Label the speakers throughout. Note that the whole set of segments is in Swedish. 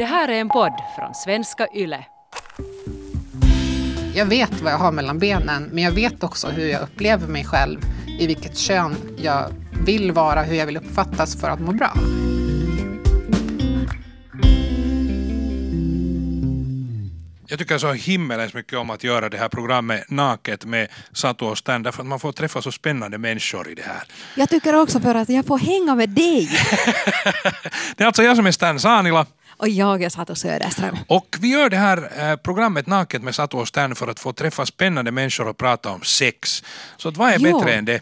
Speaker 1: Det här är en podd från svenska YLE.
Speaker 2: Jag vet vad jag har mellan benen, men jag vet också hur jag upplever mig själv, i vilket kön jag vill vara, hur jag vill uppfattas för att må bra.
Speaker 3: Jag tycker så himmelens mycket om att göra det här programmet naket med Satu och Stan därför att man får träffa så spännande människor i det här.
Speaker 4: Jag tycker också för att jag får hänga med dig.
Speaker 3: Det är alltså jag som är Stan Sanila
Speaker 4: Och jag är Satu Söderström.
Speaker 3: och vi gör det här eh, programmet naket med Satu och Stan för att få träffa spännande människor och prata om sex. Så vad är
Speaker 4: Jo.
Speaker 3: bättre än det?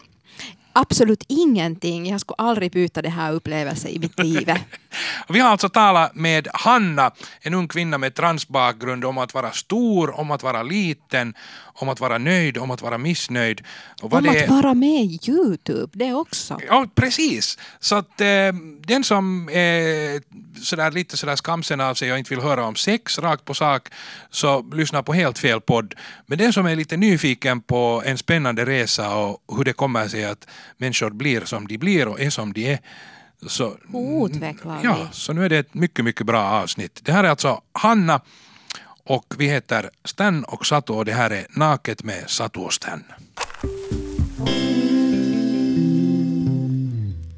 Speaker 4: Absolut ingenting. Jag skulle aldrig byta det här upplevelsen i mitt liv.
Speaker 3: Vi har alltså talat med Hanna, en ung kvinna med transbakgrund, om att vara stor, om att vara liten, om att vara nöjd, om att vara missnöjd.
Speaker 4: Om
Speaker 3: det
Speaker 4: att vara med i Youtube, det också.
Speaker 3: Ja, precis. Så att eh, den som är sådär, lite sådär skamsen av sig och inte vill höra om sex rakt på sak så lyssna på helt fel podd. Men den som är lite nyfiken på en spännande resa och hur det kommer sig att människor blir som de blir och är som de är så, ja, så nu är det ett mycket, mycket bra avsnitt. Det här är alltså Hanna och vi heter Stan och Satu och det här är Naket med Satu och Stan.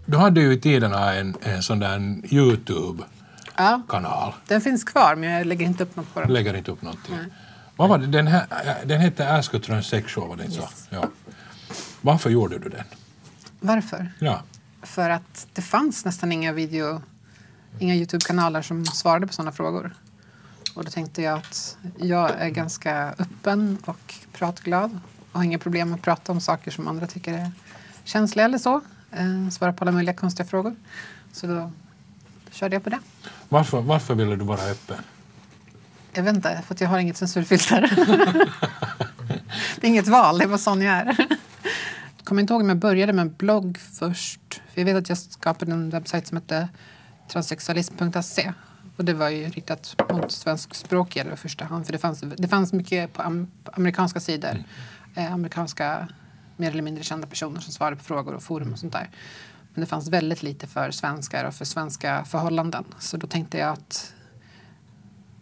Speaker 3: Du hade ju i tiderna en, en sån där Youtube-kanal.
Speaker 2: Den finns kvar, men jag lägger inte upp något på den.
Speaker 3: Lägger inte upp någonting. Vad var det? Den, här, den hette Ask a Transsexual, var det inte så? Ja. Varför gjorde du den?
Speaker 2: Varför?
Speaker 3: Ja.
Speaker 2: För att det fanns nästan inga video, inga Youtube-kanaler som svarade på sådana frågor. Och då tänkte jag att jag är ganska öppen och pratglad och har inga problem med att prata om saker som andra tycker är känsliga eller så. Eh, svara på alla möjliga konstiga frågor. Så då, körde jag på det.
Speaker 3: Varför, varför ville du vara öppen?
Speaker 2: Jag vet inte, för jag har inget censurfilter. det är inget val, det var sån jag är. Kommer inte ihåg om jag började med en blogg först. För jag vet att jag skapade en webbsajt som hette transsexualism.se. Och det var ju riktat mot svenskspråkiga i första hand. För det fanns, det fanns mycket på, am, på amerikanska sidor. Eh, amerikanska mer eller mindre kända personer som svarade på frågor och forum och sånt där. Men det fanns väldigt lite för svenskar och för svenska förhållanden. Så då tänkte jag att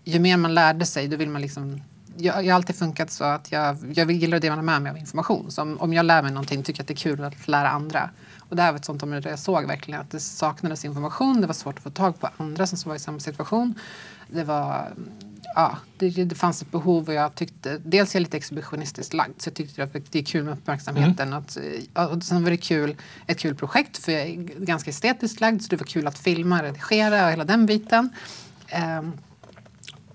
Speaker 2: ju mer man lärde sig, då vill man liksom... Jag, jag har alltid funkat så att jag, jag gillar att dela med mig av information. Så om, om jag lär mig någonting tycker jag att det är kul att lära andra. Och det här var ett sånt område där jag såg verkligen att det saknades information. Det var svårt att få tag på andra som var i samma situation. Det var... Ja, det, det fanns ett behov och jag tyckte... Dels är jag lite exhibitionistiskt lagd så jag tyckte att det är kul med uppmärksamheten. Att, ja, och sen var det kul, ett kul projekt för jag är ganska estetiskt lagd så det var kul att filma, redigera och hela den biten. Ehm,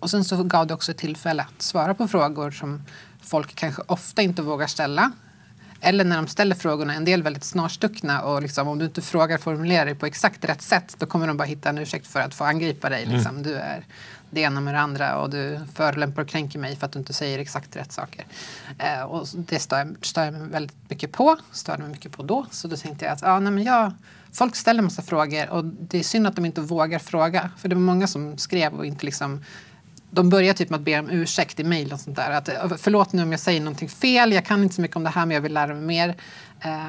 Speaker 2: och sen så gav det också tillfälle att svara på frågor som folk kanske ofta inte vågar ställa. Eller när de ställer frågorna, en del väldigt snarstuckna och liksom, om du inte frågar formulerar dig på exakt rätt sätt då kommer de bara hitta en ursäkt för att få angripa dig. Liksom. Du är det ena med det andra och du förolämpar och kränker mig för att du inte säger exakt rätt saker. Eh, och det stör, jag- stör jag mig väldigt mycket på, störde mig mycket på då. Så då tänkte jag att ja, nej, men jag, folk ställer massa frågor och det är synd att de inte vågar fråga. För det var många som skrev och inte liksom de börjar typ med att be om ursäkt i mejl och sånt där. Att, "Eh, förlåt nu om jag säger någonting fel, jag kan inte så mycket om det här men jag vill lära mig mer. Eh,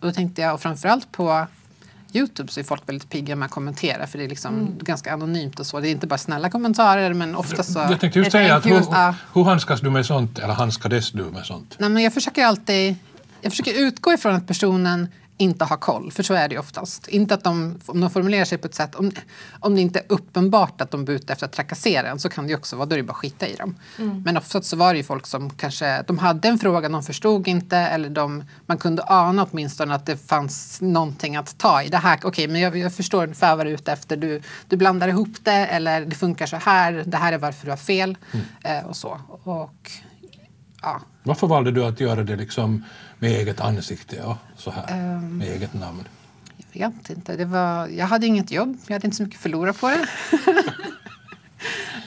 Speaker 2: och då tänkte jag, och framförallt på Youtube så är folk väldigt pigga med att kommentera för det är liksom ganska anonymt och så. Det är inte bara snälla kommentarer men ofta så...
Speaker 3: Jag tänkte just säga att hur,
Speaker 2: enkelt- ja.
Speaker 3: hur handskas du med sånt, eller handskades du med sånt?
Speaker 2: Nej, men jag försöker alltid jag försöker utgå ifrån att personen inte har koll, för så är det oftast. Inte att de, om de formulerar sig på ett sätt, om, om det inte är uppenbart att de är ute efter att trakassera en så kan det också vara, då är det bara att skita i dem. Men oftast så var det ju folk som kanske, de hade en fråga, de förstod inte eller de, man kunde ana åtminstone att det fanns någonting att ta i. Det här, okej, men jag, jag förstår ungefär vad du är ute efter. Du, du blandar ihop det eller det funkar så här, det här är varför du har fel eh, och så. Och ja,
Speaker 3: Varför valde du att göra det liksom med eget ansikte och så här,
Speaker 2: Ehm.
Speaker 3: med eget namn?
Speaker 2: Jag vet inte. Det var, jag hade inget jobb. Jag hade inte så mycket att förlora på det.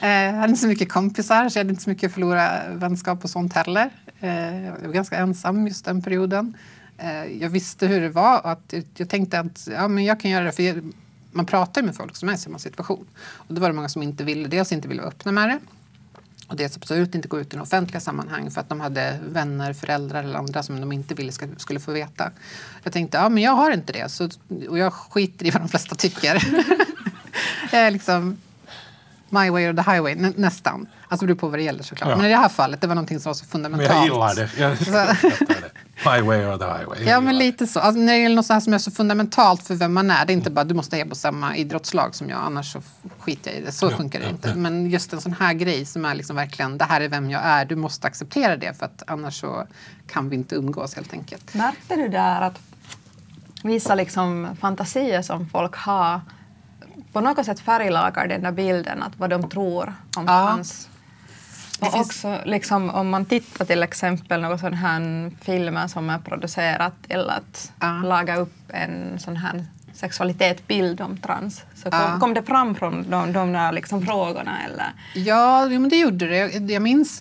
Speaker 2: Eh, jag hade inte så mycket kompisar, så jag hade inte så mycket att förlora vänskap och sånt heller. Eh, Jag var ganska ensam just den perioden. Eh, Jag visste hur det var och att jag tänkte att ja, men jag kan göra det. För man pratar ju med folk som är i samma situation. Och då var det många som inte ville, dels inte ville vara öppna med det. Och dels absolut inte gå ut i offentliga sammanhang för att de hade vänner, föräldrar eller andra som de inte ville ska, skulle få veta. Jag tänkte, ja men jag har inte det. Så, och jag skiter i vad de flesta tycker. jag är liksom... My way or the highway, nä, nästan. Alltså det beror på vad det gäller såklart.
Speaker 5: Ja.
Speaker 2: Men i det här fallet, det var någonting som var så
Speaker 5: Men
Speaker 2: fundamentalt.
Speaker 5: jag gillar det. Jag
Speaker 2: Så-
Speaker 5: uppskattar det. Highway or the highway.
Speaker 2: Ja, men lite så. Alltså, när det gäller något så här som är så fundamentalt för vem man är. Det är inte bara du måste heja på samma idrottslag som jag, annars så skiter jag i det. Så
Speaker 5: Ja,
Speaker 2: funkar det
Speaker 5: ja,
Speaker 2: inte.
Speaker 5: ja.
Speaker 2: Men just en sån här grej som är liksom verkligen, det här är vem jag är. Du måste acceptera det för att annars så kan vi inte umgås helt enkelt.
Speaker 6: Märkte du där att vissa liksom fantasier som folk har på något sätt färglagar den där bilden, att vad de tror om
Speaker 2: Ja.
Speaker 6: Och också liksom, om man tittar till exempel någon sån här filmer som är producerat till att
Speaker 2: Ja.
Speaker 6: laga upp en sån här sexualitetsbild om trans. Så kom,
Speaker 2: Ja.
Speaker 6: kom det fram från de, de där liksom frågorna eller?
Speaker 2: Ja, jo, men det gjorde det. Jag, jag minns,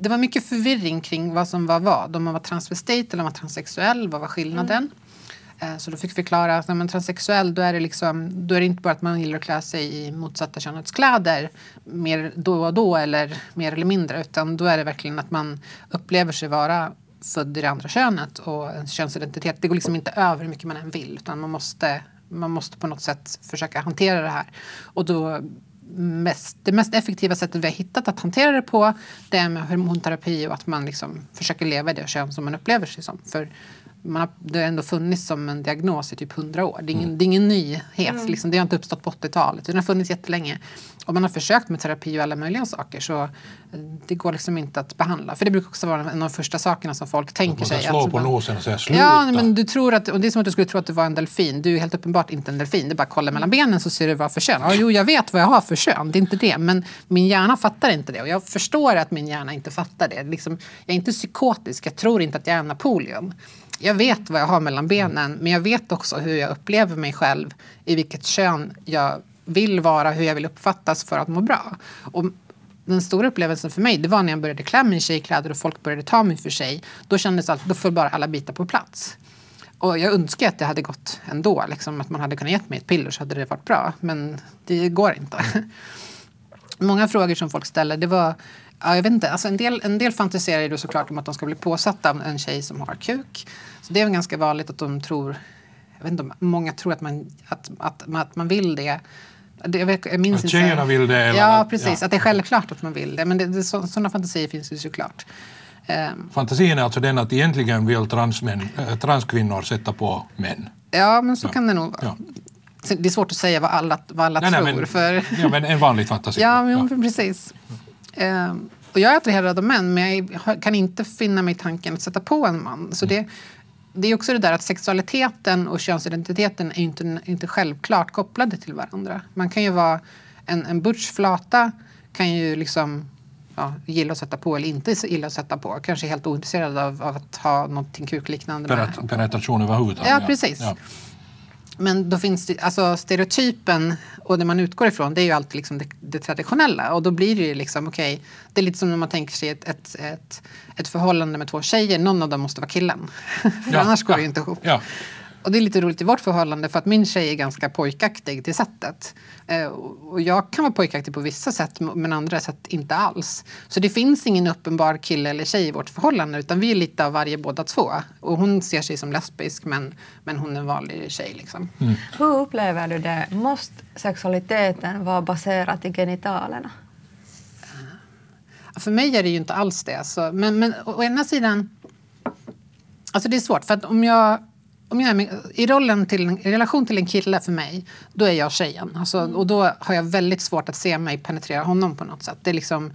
Speaker 2: det var mycket förvirring kring vad som var vad. Om man var transvestit eller om man var transsexuell, vad var skillnaden? Eh, Eh, så då fick vi förklara att när man är transsexuell då är, det liksom, då är det inte bara att man gillar att klä sig i motsatta könets kläder mer då och då eller mer eller mindre utan då är det verkligen att man upplever sig vara född i det andra könet och ens könsidentitet. Det går liksom inte över hur mycket man än vill utan man måste, man måste på något sätt försöka hantera det här. Och då mest, det mest effektiva sättet vi har hittat att hantera det på det är med hormonterapi och att man liksom försöker leva i det kön som man upplever sig som. För man har, det har ändå funnits som en diagnos i typ 100 år. Det är ingen, det är ingen nyhet. Liksom. Det har inte uppstått på 80-talet. Den har funnits jättelänge. Och man har försökt med terapi och alla möjliga saker. Så eh, det går liksom inte att behandla. För det brukar också vara en av de första sakerna som folk tänker
Speaker 5: Man kan
Speaker 2: sig.
Speaker 5: slå
Speaker 2: att
Speaker 5: på
Speaker 2: man-
Speaker 5: nosen och säga sluta.
Speaker 2: Ja, men du tror att, och det är som att du skulle tro att du var en delfin. Du är helt uppenbart inte en delfin. Det är bara att kolla mellan benen så ser du vad för kön. Ja, jo, jag vet vad jag har för kön. Det är inte det. Men min hjärna fattar inte det. Och jag förstår att min hjärna inte fattar det. Liksom, jag är inte psykotisk. Jag tror inte att jag är Napoleon. Jag vet vad jag har mellan benen. Men jag vet också hur jag upplever mig själv. I vilket kön jag vill vara. Hur jag vill uppfattas för att må bra. Och den stora upplevelsen för mig det var när jag började klä mig i tjejkläder och folk började ta mig för sig. Då kändes allt, då föll bara alla bitar på plats. Och jag önskar att det hade gått ändå. Liksom, att man hade kunnat ge mig ett piller så hade det varit bra. Men det går inte. Många frågor som folk ställer, det var... Ja, jag vet inte, alltså en, del, en del fantiserar ju såklart om att de ska bli påsatta av en tjej som har kuk. Så det är väl ganska vanligt att de tror... Jag vet inte om många tror att man, att, att, att man vill det. det jag, minns
Speaker 5: Att
Speaker 2: inte.
Speaker 5: tjejerna vill det eller
Speaker 2: Ja, precis.
Speaker 5: ja.
Speaker 2: Att det är självklart att man vill det. Men det, det, så, sådana fantasier finns ju såklart. Ehm,
Speaker 5: Fantasin är alltså den att egentligen vill transmän, äh, transkvinnor sätta på män.
Speaker 2: ja, men så kan det nog vara.
Speaker 5: Ja.
Speaker 2: Det är svårt att säga vad alla, vad alla
Speaker 5: Nej, nej,
Speaker 2: tror.
Speaker 5: men,
Speaker 2: för...
Speaker 5: ja, men en vanlig fantasi.
Speaker 2: Ja, men precis. Ehm, och jag är attraherad av män, men jag kan inte finna mig i tanken att sätta på en man. Så det, det är också det där att sexualiteten och könsidentiteten är inte, inte självklart kopplade till varandra. Man kan ju vara en, en butchflata kan ju liksom ja, gilla att sätta på eller inte gilla att sätta på. Kanske helt ointresserad av, av att ha någonting kukliknande
Speaker 5: penetration överhuvudtaget.
Speaker 2: Ja, precis.
Speaker 5: Ja.
Speaker 2: Men då finns det, alltså stereotypen och det man utgår ifrån det är ju alltid liksom det, det traditionella. Och då blir det ju liksom, okej, det är lite som när man tänker sig ett, ett, ett, ett förhållande med två tjejer, någon av dem måste vara killen. för
Speaker 5: Ja,
Speaker 2: annars går
Speaker 5: ja,
Speaker 2: det ju inte ihop.
Speaker 5: Ja.
Speaker 2: Och det är lite roligt i vårt förhållande för att min tjej är ganska pojkaktig till sättet. Eh, och jag kan vara pojkaktig på vissa sätt men andra sätt inte alls. Så det finns ingen uppenbar kille eller tjej i vårt förhållande utan vi är lite av varje båda två. Och hon ser sig som lesbisk men, men hon är en vanlig tjej liksom.
Speaker 6: Hur upplever du det? Måste sexualiteten vara baserad i genitalerna?
Speaker 2: För mig är det ju inte alls det. Så, men, men å ena sidan... Alltså det är svårt. För att om jag, om jag är med, I rollen till, i relation till en kille för mig, då är jag tjejen. Alltså, Och då har jag väldigt svårt att se mig penetrera honom på något sätt. Det är liksom...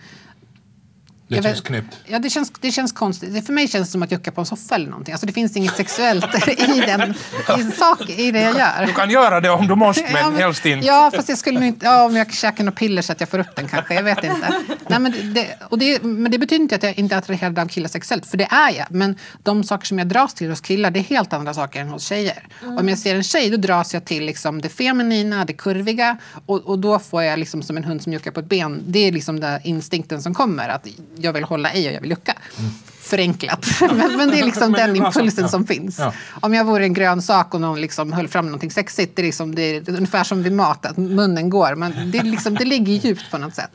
Speaker 5: Det
Speaker 2: Jag
Speaker 5: känns knäppt.
Speaker 2: Ja, det känns, det känns konstigt. Det, för mig känns det som att jucka på en soffa eller någonting. Alltså det finns inget sexuellt i den i sak, i det jag gör.
Speaker 3: Du kan göra det om du måste, men,
Speaker 2: Ja,
Speaker 3: helst inte.
Speaker 2: Ja, fast jag skulle nog inte... Ja, om jag käkar något piller så att jag får upp den kanske. Jag vet inte. Nej, men, det- och det, men det betyder inte att jag inte är attraherad av killar sexuellt, för det är jag. Men de saker som jag dras till hos killar, det är helt andra saker än hos tjejer. Om jag ser en tjej, då dras jag till liksom det feminina, det kurviga. Och, och då får jag liksom som en hund som juckar på ett ben. Det är liksom den instinkten som kommer, att jag vill hålla i och jag vill jucka. Förenklat. men, men det är liksom den impulsen
Speaker 5: ja.
Speaker 2: som finns.
Speaker 5: Ja.
Speaker 2: Om jag vore en grön sak och någon liksom höll fram någonting sexigt, det är, liksom, det är ungefär som vid mat, att munnen går. Men det, liksom, det ligger djupt på något sätt.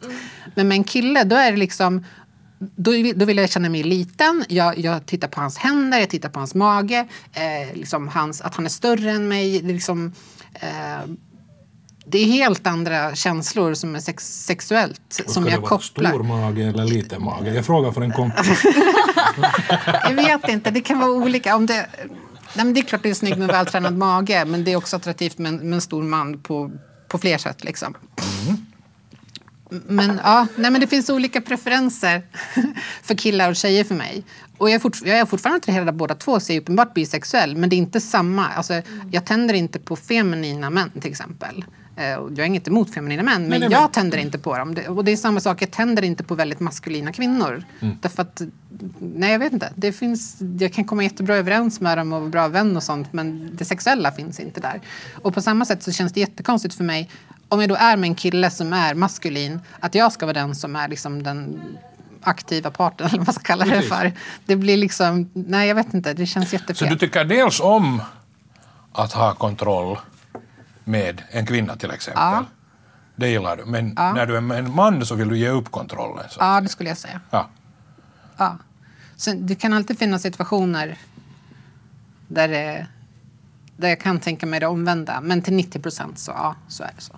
Speaker 2: Men med en kille, då är det liksom då, vill- då vill jag känna mig liten. Jag, jag tittar på hans händer, jag tittar på hans mage. Eh, liksom hans, att han är större än mig. Liksom, eh, det är helt andra känslor som är sex, sexuellt.
Speaker 5: Ska
Speaker 2: som
Speaker 5: det
Speaker 2: jag
Speaker 5: vara
Speaker 2: kopplar.
Speaker 5: stor mage eller liten mage? Jag frågar för en kompis.
Speaker 2: Jag vet inte, det kan vara olika. Om det, nej men det är klart det är snyggt med vältränad mage men det är också attraktivt med en, med en stor man på, på fler sätt. Liksom. Men, ja, nej, men det finns olika preferenser för killar och tjejer för mig. Och jag, är fort, jag är fortfarande attraherad av båda två, så jag är uppenbart bisexuell. Men det är inte samma. Alltså, jag tänder inte på feminina män till exempel. Eh, Jag är inget emot feminina män, men
Speaker 5: nej, men-
Speaker 2: jag tänder inte på dem. Och det är samma sak, jag tänder inte på väldigt maskulina kvinnor. Därför att, nej jag vet inte. Det finns, jag kan komma jättebra överens med dem och vara bra vän och sånt, men det sexuella finns inte där. Och på samma sätt så känns det jättekonstigt för mig, om jag då är med en kille som är maskulin, att jag ska vara den som är liksom den aktiva parten, eller vad man ska kalla det för. Det blir liksom, nej jag vet inte, det känns jättefel.
Speaker 3: Så du tycker dels om att ha kontroll med en kvinna till exempel?
Speaker 2: Ja.
Speaker 3: Det gillar du. Men när du är med en man så vill du ge upp kontrollen? Så.
Speaker 2: Ja, det skulle jag säga.
Speaker 3: Ja.
Speaker 2: Ja. Sen, det kan alltid finnas situationer där, det, där jag kan tänka mig det omvända. Men till 90 procent så, ja, så är det så.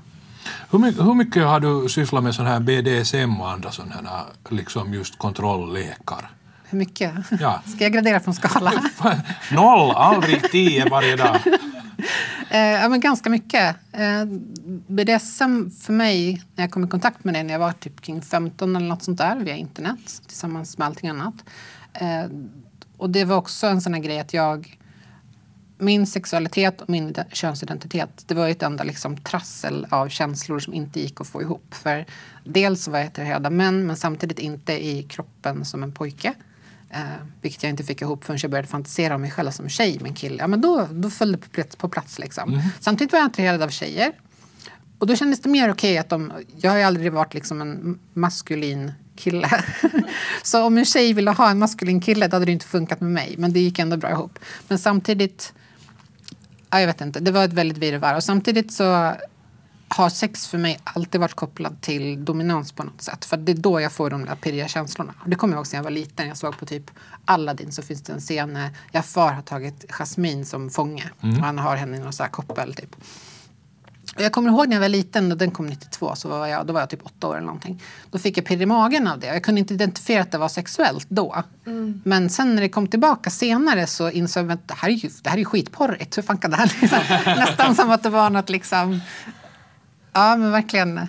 Speaker 5: Hur mycket, hur mycket har du sysslat med sån här BDSM och andra sådana här liksom just kontrolllekar?
Speaker 2: Hur mycket?
Speaker 5: Ja.
Speaker 2: Ska jag gradera en skala?
Speaker 5: Noll, aldrig tio varje dag.
Speaker 2: Eh, ja, men ganska mycket. Eh, BDSM för mig, när jag kom i kontakt med det när jag var typ kring 15 eller något sånt där via internet tillsammans med allting annat. Eh, och det var också en sån här grej att jag min sexualitet och min könsidentitet det var ett enda liksom trassel av känslor som inte gick att få ihop. För dels var jag attraherad av män men samtidigt inte i kroppen som en pojke. Eh, vilket jag inte fick ihop förrän jag började fantisera om mig själv som tjej med en kille. Ja, men då, då föll det på plats. På plats liksom. Samtidigt var jag attraherad av tjejer. Och då kändes det mer okej att de... Jag har ju aldrig varit liksom en maskulin kille. så om en tjej ville ha en maskulin kille då hade det inte funkat med mig. Men det gick ändå bra ihop. Men samtidigt... Ja, jag vet inte. Det var ett väldigt virrvarr. Och samtidigt så har sex för mig alltid varit kopplat till dominans på något sätt. För det är då jag får de där pirriga känslorna. Det kommer jag ihåg när jag var liten. Jag såg på typ Aladdin så finns det en scen när Jafar har tagit Jasmine som fånge. Och han har henne i någon sån här koppel typ. Och Jag kommer ihåg när jag var liten, och den kom 92, så var jag, då var jag typ åtta år eller någonting. Då fick jag pirr i magen av det. Jag kunde inte identifiera att det var sexuellt då. Men sen när det kom tillbaka senare så insåg jag att det här är ju, det här är ju skitporrigt. Hur fan kan det här liksom? Nästan som att det var något liksom... Ja, men verkligen.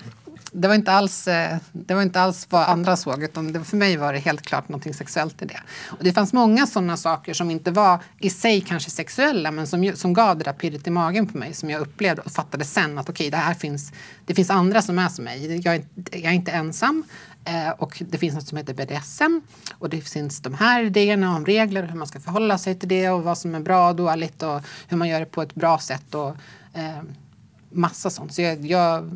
Speaker 2: Det var inte alls, eh, det var inte alls vad andra såg, utan det, för mig var det helt klart något sexuellt i det. Och det fanns många sådana saker som inte var i sig kanske sexuella, men som, som gav det där pirret i magen på mig, som jag upplevde och fattade sen att okej, okay, det här finns, det finns andra som är som mig. Jag är, jag är inte ensam. Eh, och det finns något som heter BDSM och det finns de här idéerna om regler och hur man ska förhålla sig till det och vad som är bra och dåligt och hur man gör det på ett bra sätt. Och, eh, massa sånt. Så jag, jag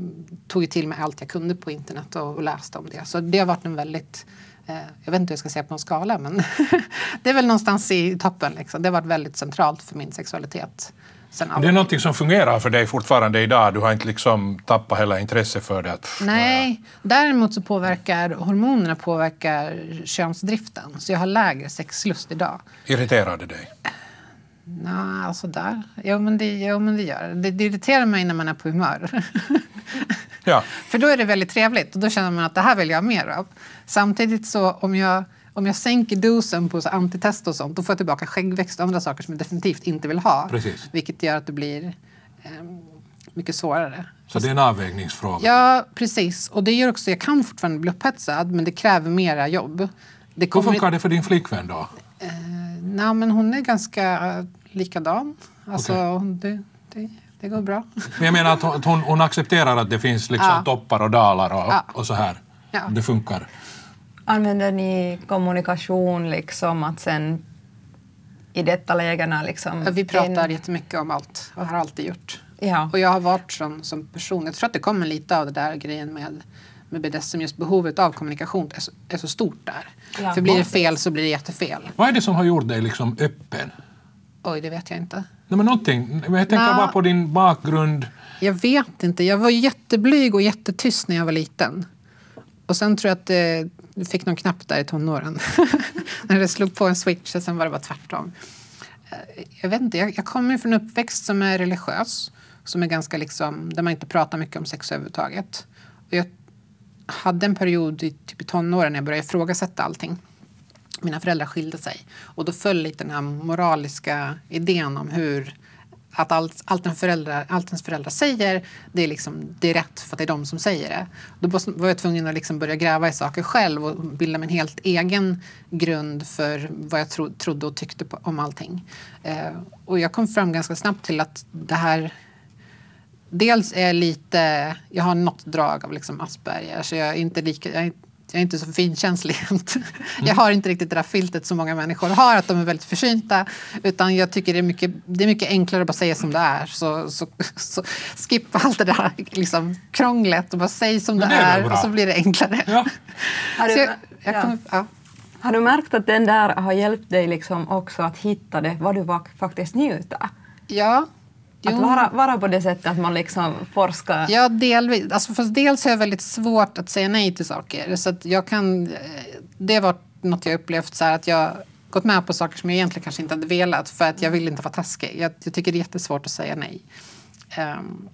Speaker 2: tog till mig allt jag kunde på internet och, och läste om det. Så det har varit en väldigt, eh, jag vet inte hur jag ska säga på en skala, men det är väl någonstans i toppen. Liksom. Det har varit väldigt centralt för min sexualitet.
Speaker 3: Det är någonting som fungerar för dig fortfarande idag. Du har inte liksom tappat hela intresse för det. Pff,
Speaker 2: Nej, däremot så påverkar hormonerna påverkar könsdriften. Så jag har lägre sexlust idag.
Speaker 3: Irriterar det dig?
Speaker 2: Nej, alltså där. Jo, men det, jo, men det gör det. Det irriterar mig när man är på humör.
Speaker 3: Ja.
Speaker 2: För då är det väldigt trevligt och då känner man att det här vill jag ha mer av. Samtidigt så om jag, om jag sänker dosen på så antitest och sånt då får jag tillbaka skäggväxt och andra saker som jag definitivt inte vill ha.
Speaker 5: Precis.
Speaker 2: Vilket gör att det blir eh, mycket svårare.
Speaker 5: Så det är en avvägningsfråga.
Speaker 2: Ja, precis. Och det gör också, jag kan fortfarande bli upphetsad men det kräver mera jobb. Det
Speaker 5: Hur
Speaker 2: kommer,
Speaker 5: funkar det för din flickvän då?
Speaker 2: nej, men hon är ganska likadan. Alltså, hon- det, det, det går bra.
Speaker 5: Men jag menar att hon, hon, hon accepterar att det finns liksom
Speaker 2: Ja.
Speaker 5: toppar och dalar och,
Speaker 2: Ja.
Speaker 5: och så här.
Speaker 2: Ja.
Speaker 5: Det funkar.
Speaker 6: Använder ni kommunikation liksom att sen i detta lägena liksom...
Speaker 2: Vi pratar
Speaker 6: en-
Speaker 2: jättemycket om allt och har alltid gjort.
Speaker 6: Ja.
Speaker 2: Och jag har varit som, som person. Jag tror att det kommer lite av det där grejen med, med BDSM. Just behovet av kommunikation är så, är så stort där.
Speaker 6: Ja.
Speaker 2: För blir det fel så blir det jättefel.
Speaker 5: Vad är det som har gjort dig liksom öppen?
Speaker 2: Oj, det vet jag inte.
Speaker 5: Nej, men någonting. Jag tänker
Speaker 2: Nja.
Speaker 5: bara på din bakgrund.
Speaker 2: Jag vet inte. Jag var jätteblyg och jättetyst när jag var liten. Och sen tror jag att det jag fick någon knapp där i tonåren. när det slog på en switch och sen var det bara tvärtom. Eh, Jag vet inte. Jag, jag kommer från en uppväxt som är religiös. som är ganska liksom, där man inte pratar mycket om sex överhuvudtaget. Och jag hade en period i, typ i tonåren när jag började ifrågasätta allting. Mina föräldrar skilde sig och då föll lite den här moraliska idén om hur att allt, allt, en föräldrar, allt ens föräldrar säger, det är, liksom, det är rätt för att det är de som säger det. Då var jag tvungen att liksom börja gräva i saker själv och bilda min helt egen grund för vad jag tro, trodde och tyckte på, om allting. Eh, och jag kom fram ganska snabbt till att det här Dels är jag lite, jag har något drag av liksom Asperger, så jag är inte lika, jag är, jag är inte så finkänslig. Jag har inte riktigt det där filtret som många människor har, att de är väldigt försynta. Utan jag tycker det är mycket, det är mycket enklare att bara säga som det är. Så, så, så skippa allt det där liksom, krånglet och bara säg som det,
Speaker 5: det är
Speaker 2: är och så blir det enklare.
Speaker 5: Ja.
Speaker 6: Har
Speaker 2: Så
Speaker 6: du,
Speaker 2: jag, jag
Speaker 6: ja.
Speaker 2: kommer, ja.
Speaker 6: har du märkt att den där har hjälpt dig liksom också att hitta det, vad du faktiskt njuter?
Speaker 2: ja.
Speaker 6: Att
Speaker 2: Jo.
Speaker 6: vara, vara på det sättet att man liksom forskar.
Speaker 2: Ja, delvis. Alltså, fast dels har jag väldigt svårt att säga nej till saker. Så att jag kan, eh, det var något jag upplevt så här att jag gått med på saker som jag egentligen kanske inte hade velat för att jag vill inte vara taskig. Jag, jag tycker det är jättesvårt att säga nej. Ehm,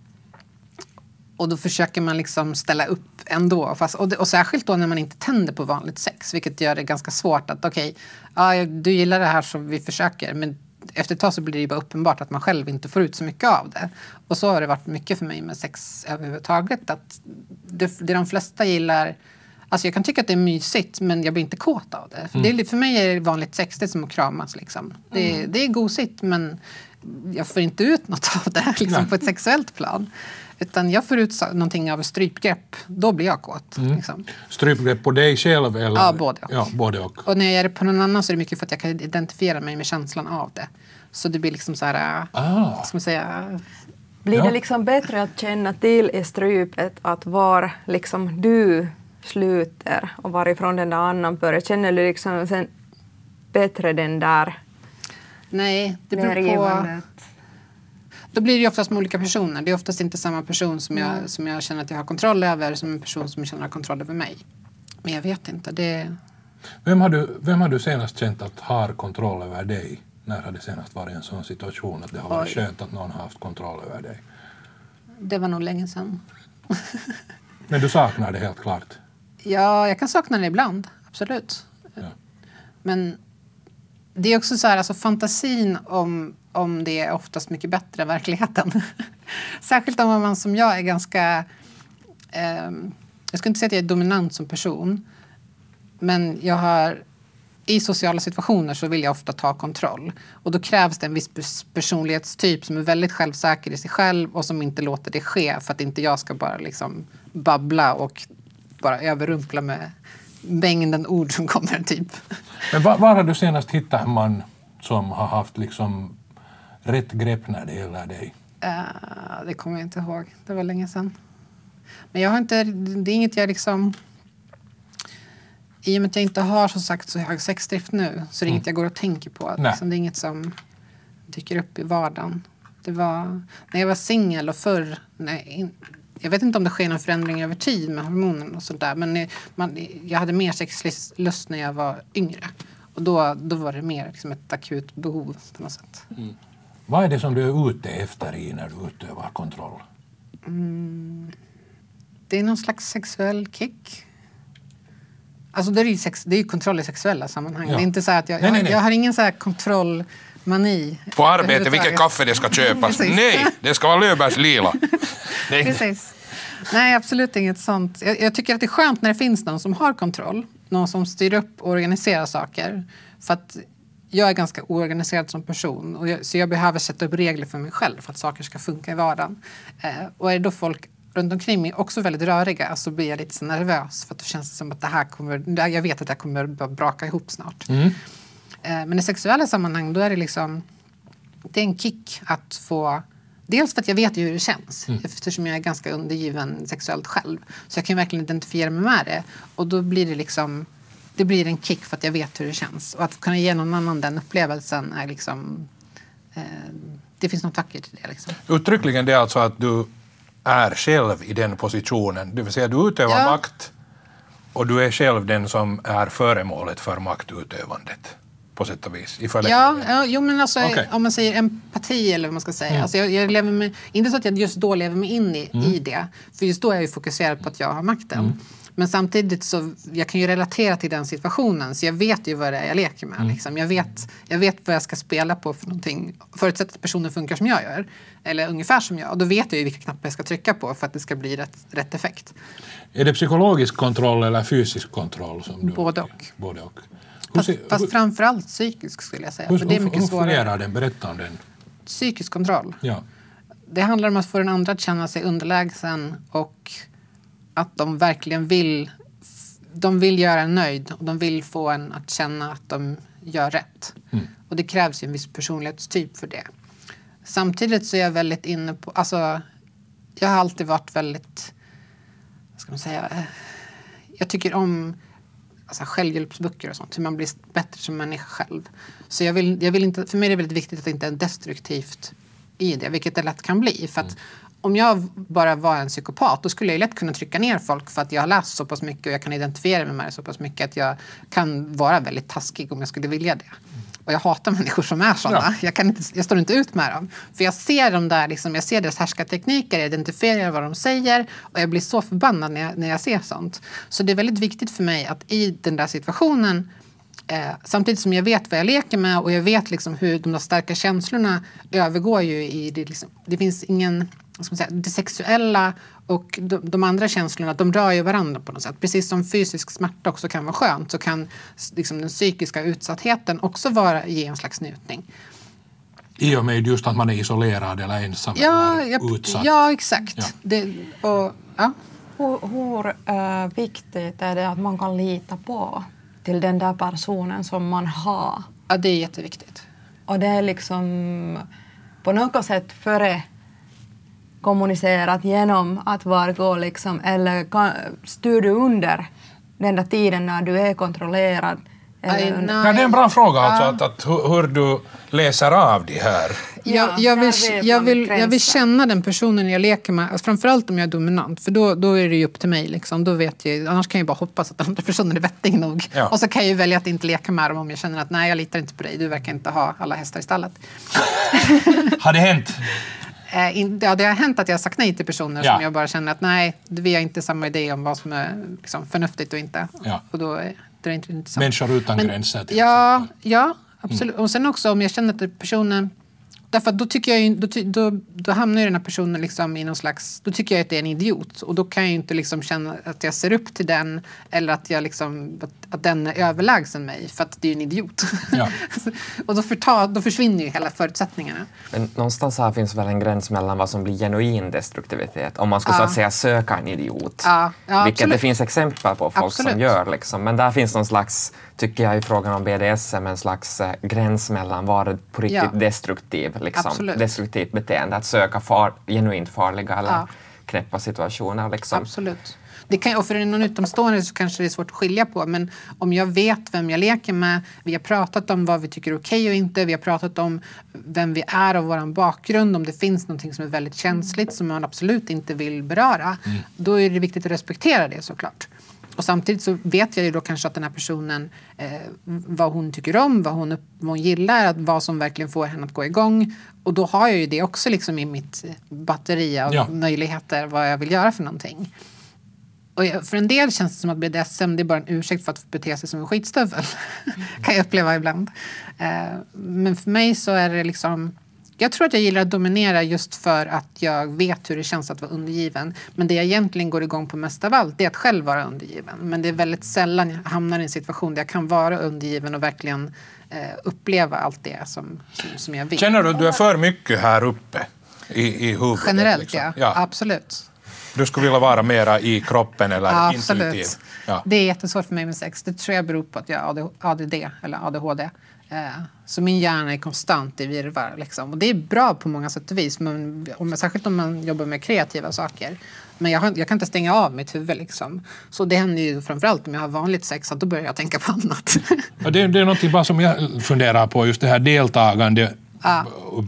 Speaker 2: och då försöker man liksom ställa upp ändå. Fast, och, det, och särskilt då när man inte tänder på vanligt sex, vilket gör det ganska svårt att okej, ja, du gillar det här så vi försöker, men efter ett tag så blir det ju bara uppenbart att man själv inte får ut så mycket av det. Och så har det varit mycket för mig med sex överhuvudtaget. Att det, det de flesta gillar Alltså jag kan tycka att det är mysigt men jag blir inte kåt av det. För det är, li- för mig är det vanligt sex det är som att kramas. Liksom. Det, det är gosigt men jag får inte ut något av det liksom, på ett sexuellt plan. Utan jag får ut någonting av strypgrepp. Då blir jag kåt. Liksom.
Speaker 5: Strypgrepp på dig själv? Eller?
Speaker 2: Ja, både och.
Speaker 5: Ja, både och.
Speaker 2: Och när jag gör det på någon annan så är det mycket för att jag kan identifiera mig med känslan av det. Så det blir liksom så här... äh,
Speaker 5: Ah.
Speaker 2: Ska man säga?
Speaker 6: Blir
Speaker 5: Ja.
Speaker 6: det liksom bättre att känna till i strypet att var liksom du sluter och varifrån den där annan börjar? Känner du liksom sen bättre den där
Speaker 2: Nej, det beror på... Då blir det ju oftast med olika personer. Det är oftast inte samma person som jag, som jag känner att jag har kontroll över som en person som känner kontroll över mig. Men jag vet inte. Det,
Speaker 5: Vem har, du, vem har du senast känt att har kontroll över dig? När har det senast varit en sån situation att det har varit
Speaker 2: Oj.
Speaker 5: skönt att någon har haft kontroll över dig?
Speaker 2: det var nog länge sedan.
Speaker 5: Men du saknar det helt klart?
Speaker 2: Ja, jag kan sakna det ibland. Absolut.
Speaker 5: Ja.
Speaker 2: Men det är också så här, alltså fantasin om, om det är oftast mycket bättre än verkligheten. Särskilt om man som jag är ganska... Eh, jag ska inte säga att jag är dominant som person. Men jag har... I sociala situationer så vill jag ofta ta kontroll. Och då krävs det en viss personlighetstyp som är väldigt självsäker i sig själv och som inte låter det ske för att inte jag ska bara liksom babbla och bara överrumpla med mängden ord som kommer. typ.
Speaker 5: Men var, var har du senast hittat en man som har haft liksom rätt grepp när det gäller dig?
Speaker 2: Eh, det kommer jag inte ihåg. Det var länge sedan. Men jag har inte, det är inget jag liksom... I och med att jag inte har så sagt så hög sexdrift nu så är det inget jag går och tänker på. Liksom, det är inget som dyker upp i vardagen. Det var när jag var singel och förr... In, jag vet inte om det sker någon förändring över tid med hormoner och sånt där. Men man, jag hade mer sexlust när jag var yngre. Och då, då var det mer liksom ett akut behov på något sätt.
Speaker 5: Vad är det som du är ute efter i när du utövar kontroll?
Speaker 2: Det är någon slags sexuell kick. Alltså det är ju, sex, det är ju kontroll i sexuella sammanhang.
Speaker 5: Ja.
Speaker 2: Det är inte så att jag,
Speaker 5: Nej, nej,
Speaker 2: jag,
Speaker 5: nej.
Speaker 2: jag har ingen så här kontrollmani.
Speaker 3: På arbete,
Speaker 2: överhuvudtaget.
Speaker 3: vilket kaffe det ska köpas. Nej, det ska vara Löfbergs lila. Nej.
Speaker 2: Precis. Nej, absolut inget sånt. Jag, jag tycker att det är skönt när det finns någon som har kontroll. Någon som styr upp och organiserar saker. För att jag är ganska oorganiserad som person. Och jag, så jag behöver sätta upp regler för mig själv för att saker ska funka i vardagen. Eh, och är det då folk runt omkring mig också väldigt röriga så blir jag lite så nervös. För att då känns det som att det här kommer, jag vet att det här kommer bara braka ihop snart. Eh, men i sexuella sammanhang då är det liksom det är en kick att få... Dels för att jag vet ju hur det känns eftersom jag är ganska undergiven sexuellt själv. Så jag kan verkligen identifiera mig med det. Och då blir det liksom... Det blir en kick för att jag vet hur det känns. Och att kunna ge någon annan den upplevelsen är liksom... Eh, det finns något vackert i det. Liksom.
Speaker 3: Uttryckligen det är alltså att du är själv i den positionen, det vill säga du utövar
Speaker 2: Ja.
Speaker 3: makt och du är själv den som är föremålet för maktutövandet. På sätt och vis i.
Speaker 2: Ja, ja jo, men alltså,
Speaker 3: Okej.
Speaker 2: om man säger empati eller vad man ska säga. Alltså, jag, jag lever med, inte så att jag just då lever mig in i, i det. För just då är jag ju fokuserad på att jag har makten. Men samtidigt så jag kan ju relatera till den situationen. Så jag vet ju vad det är jag leker med. Liksom. Jag, vet, jag vet vad jag ska spela på för någonting. Förutsatt att personen funkar som jag gör. Eller ungefär som jag. Och då vet jag ju vilka knappar jag ska trycka på för att det ska bli rätt, rätt effekt.
Speaker 5: Är det psykologisk kontroll eller fysisk kontroll? Som du,
Speaker 2: Både och.
Speaker 5: Både och. Hur,
Speaker 2: Fast,
Speaker 5: ser-
Speaker 2: fast
Speaker 5: hur,
Speaker 2: framförallt psykisk skulle jag säga.
Speaker 5: hur,
Speaker 2: för det är
Speaker 5: hur,
Speaker 2: mycket
Speaker 5: hur
Speaker 2: svårare.
Speaker 5: fungerar den? Berätta om den.
Speaker 2: Psykisk kontroll.
Speaker 5: Ja.
Speaker 2: Det handlar om att få den andra att känna sig underlägsen och att de verkligen vill, de vill göra en nöjd och de vill få en att känna att de gör rätt. Och det krävs ju en viss personlighetstyp för det. Samtidigt så är jag väldigt inne på, alltså jag har alltid varit väldigt, vad ska man säga, jag tycker om alltså, självhjälpsböcker och sånt, hur man blir bättre som människa själv. Så jag vill, jag vill inte, för mig är det väldigt viktigt att det inte är destruktivt i det, vilket det lätt kan bli. För att om jag bara var en psykopat, då skulle jag lätt kunna trycka ner folk för att jag har läst så pass mycket och jag kan identifiera mig med det så pass mycket att jag kan vara väldigt taskig om jag skulle vilja det. Och jag hatar människor som är sådana.
Speaker 5: Ja.
Speaker 2: Jag, kan inte, jag står inte ut med dem. För jag ser dem där, liksom, jag ser deras härskartekniker, jag identifierar vad de säger och jag blir så förbannad när jag, när jag ser sånt. Så det är väldigt viktigt för mig att i den där situationen Eh, samtidigt som jag vet vad jag leker med och jag vet liksom hur de där starka känslorna övergår ju i det. Liksom, det finns ingen, vad ska man säga, det sexuella och de, de andra känslorna, de rör ju varandra på något sätt. Precis som fysisk smärta också kan vara skönt så kan liksom, den psykiska utsattheten också vara, ge en slags njutning.
Speaker 5: I och med just att man är isolerad eller ensam
Speaker 2: Ja,
Speaker 5: eller
Speaker 2: jag,
Speaker 5: utsatt.
Speaker 2: ja exakt.
Speaker 5: Ja.
Speaker 2: Det, och, ja.
Speaker 6: Hur, hur eh, viktigt är det att man kan lita på till den där personen som man har?
Speaker 2: ja, det är jätteviktigt.
Speaker 6: Och det är liksom på något sätt före kommunicerat genom att var går liksom, eller kan, styr du under den där tiden när du är kontrollerad? Eller under,
Speaker 2: nej.
Speaker 3: Ja, det är en bra fråga alltså, att, att hur, hur du läser av de här.
Speaker 2: Jag,
Speaker 6: Ja,
Speaker 2: jag, vill, jag, vill, jag vill känna den personen jag leker med. Alltså framförallt om jag är dominant. För då, då är det ju upp till mig. Liksom. Då vet jag, annars kan jag bara hoppas att den andra personen är vettig nog.
Speaker 3: Ja.
Speaker 2: Och så kan jag ju välja att inte leka med dem om jag känner att nej, jag litar inte på dig. Du verkar inte ha alla hästar i stallet.
Speaker 5: Har det hänt?
Speaker 2: Eh, in, ja, det har hänt att jag har sagt nej till personer
Speaker 5: Ja.
Speaker 2: som jag bara känner att nej, vi har inte samma idé om vad som är liksom, förnuftigt och inte.
Speaker 5: Ja.
Speaker 2: Och då är det inte.
Speaker 5: Människor utan
Speaker 2: Men-
Speaker 5: gränser till
Speaker 2: Ja,
Speaker 5: exempel.
Speaker 2: ja absolut. Och sen också om jag känner att personen... Därför då, tycker jag ju, då, då, då hamnar ju den här personen liksom i någon slags... Då tycker jag att det är en idiot. Och då kan jag ju inte liksom känna att jag ser upp till den eller att, jag liksom, att, att den är överlägsen mig. För att det är ju en idiot.
Speaker 5: Ja.
Speaker 2: och då, förtar, då försvinner ju hela förutsättningarna.
Speaker 7: Men någonstans här finns väl en gräns mellan vad som blir genuin destruktivitet, om man skulle så
Speaker 2: Ja.
Speaker 7: att säga söka en idiot.
Speaker 2: Ja, ja,
Speaker 7: Vilket
Speaker 2: absolut.
Speaker 7: det finns exempel på folk som
Speaker 2: Absolut.
Speaker 7: gör. Liksom. Men där finns någon slags, tycker jag i frågan om BDSM, en slags eh, gräns mellan vad är på riktigt
Speaker 2: Ja.
Speaker 7: destruktiv, liksom,
Speaker 2: Absolut.
Speaker 7: destruktivt beteende, att söka far, genuint farliga eller
Speaker 2: Ja.
Speaker 7: knäppa situationer. Liksom.
Speaker 2: Absolut. Det kan, och för någon utomstående så kanske det är svårt att skilja på. Men om jag vet vem jag leker med, vi har pratat om vad vi tycker är okej och inte, vi har pratat om vem vi är och vår bakgrund, om det finns någonting som är väldigt känsligt som man absolut inte vill beröra, då är det viktigt att respektera det såklart. Och samtidigt så vet jag ju då kanske att den här personen, eh, vad hon tycker om, vad hon, vad hon gillar, att vad som verkligen får henne att gå igång. Och då har jag ju det också liksom i mitt batteri av
Speaker 5: Ja.
Speaker 2: möjligheter, vad jag vill göra för någonting. Och jag- för en del känns det som att BDSM det är bara en ursäkt för att bete sig som en skitstövel. kan jag uppleva ibland. Eh, Men för mig så är det liksom... Jag tror att jag gillar att dominera just för att jag vet hur det känns att vara undergiven. Men det jag egentligen går igång på mest av allt är att själv vara undergiven. Men det är väldigt sällan jag hamnar i en situation där jag kan vara undergiven och verkligen eh, uppleva allt det som, som, som jag vill.
Speaker 3: Känner du att du är för mycket här uppe i, i huvudet?
Speaker 2: Generellt,
Speaker 3: liksom?
Speaker 2: ja. Absolut.
Speaker 3: Du skulle vilja vara mera i kroppen eller
Speaker 2: Ja,
Speaker 3: intuitiv?
Speaker 2: absolut.
Speaker 3: Ja.
Speaker 2: Det är jättesvårt för mig med sex. Det tror jag beror på att jag har ADD eller ADHD. Eh, Så min hjärna är konstant i virrvarr. Liksom. Och det är bra på många sätt och vis, men om, särskilt om man jobbar med kreativa saker. Men jag, har, jag kan inte stänga av mitt huvud. Liksom. Så det händer ju framförallt om jag har vanligt sex, att då börjar jag tänka på annat.
Speaker 5: Ja, det, det är något bara som jag funderar på, just det här deltagande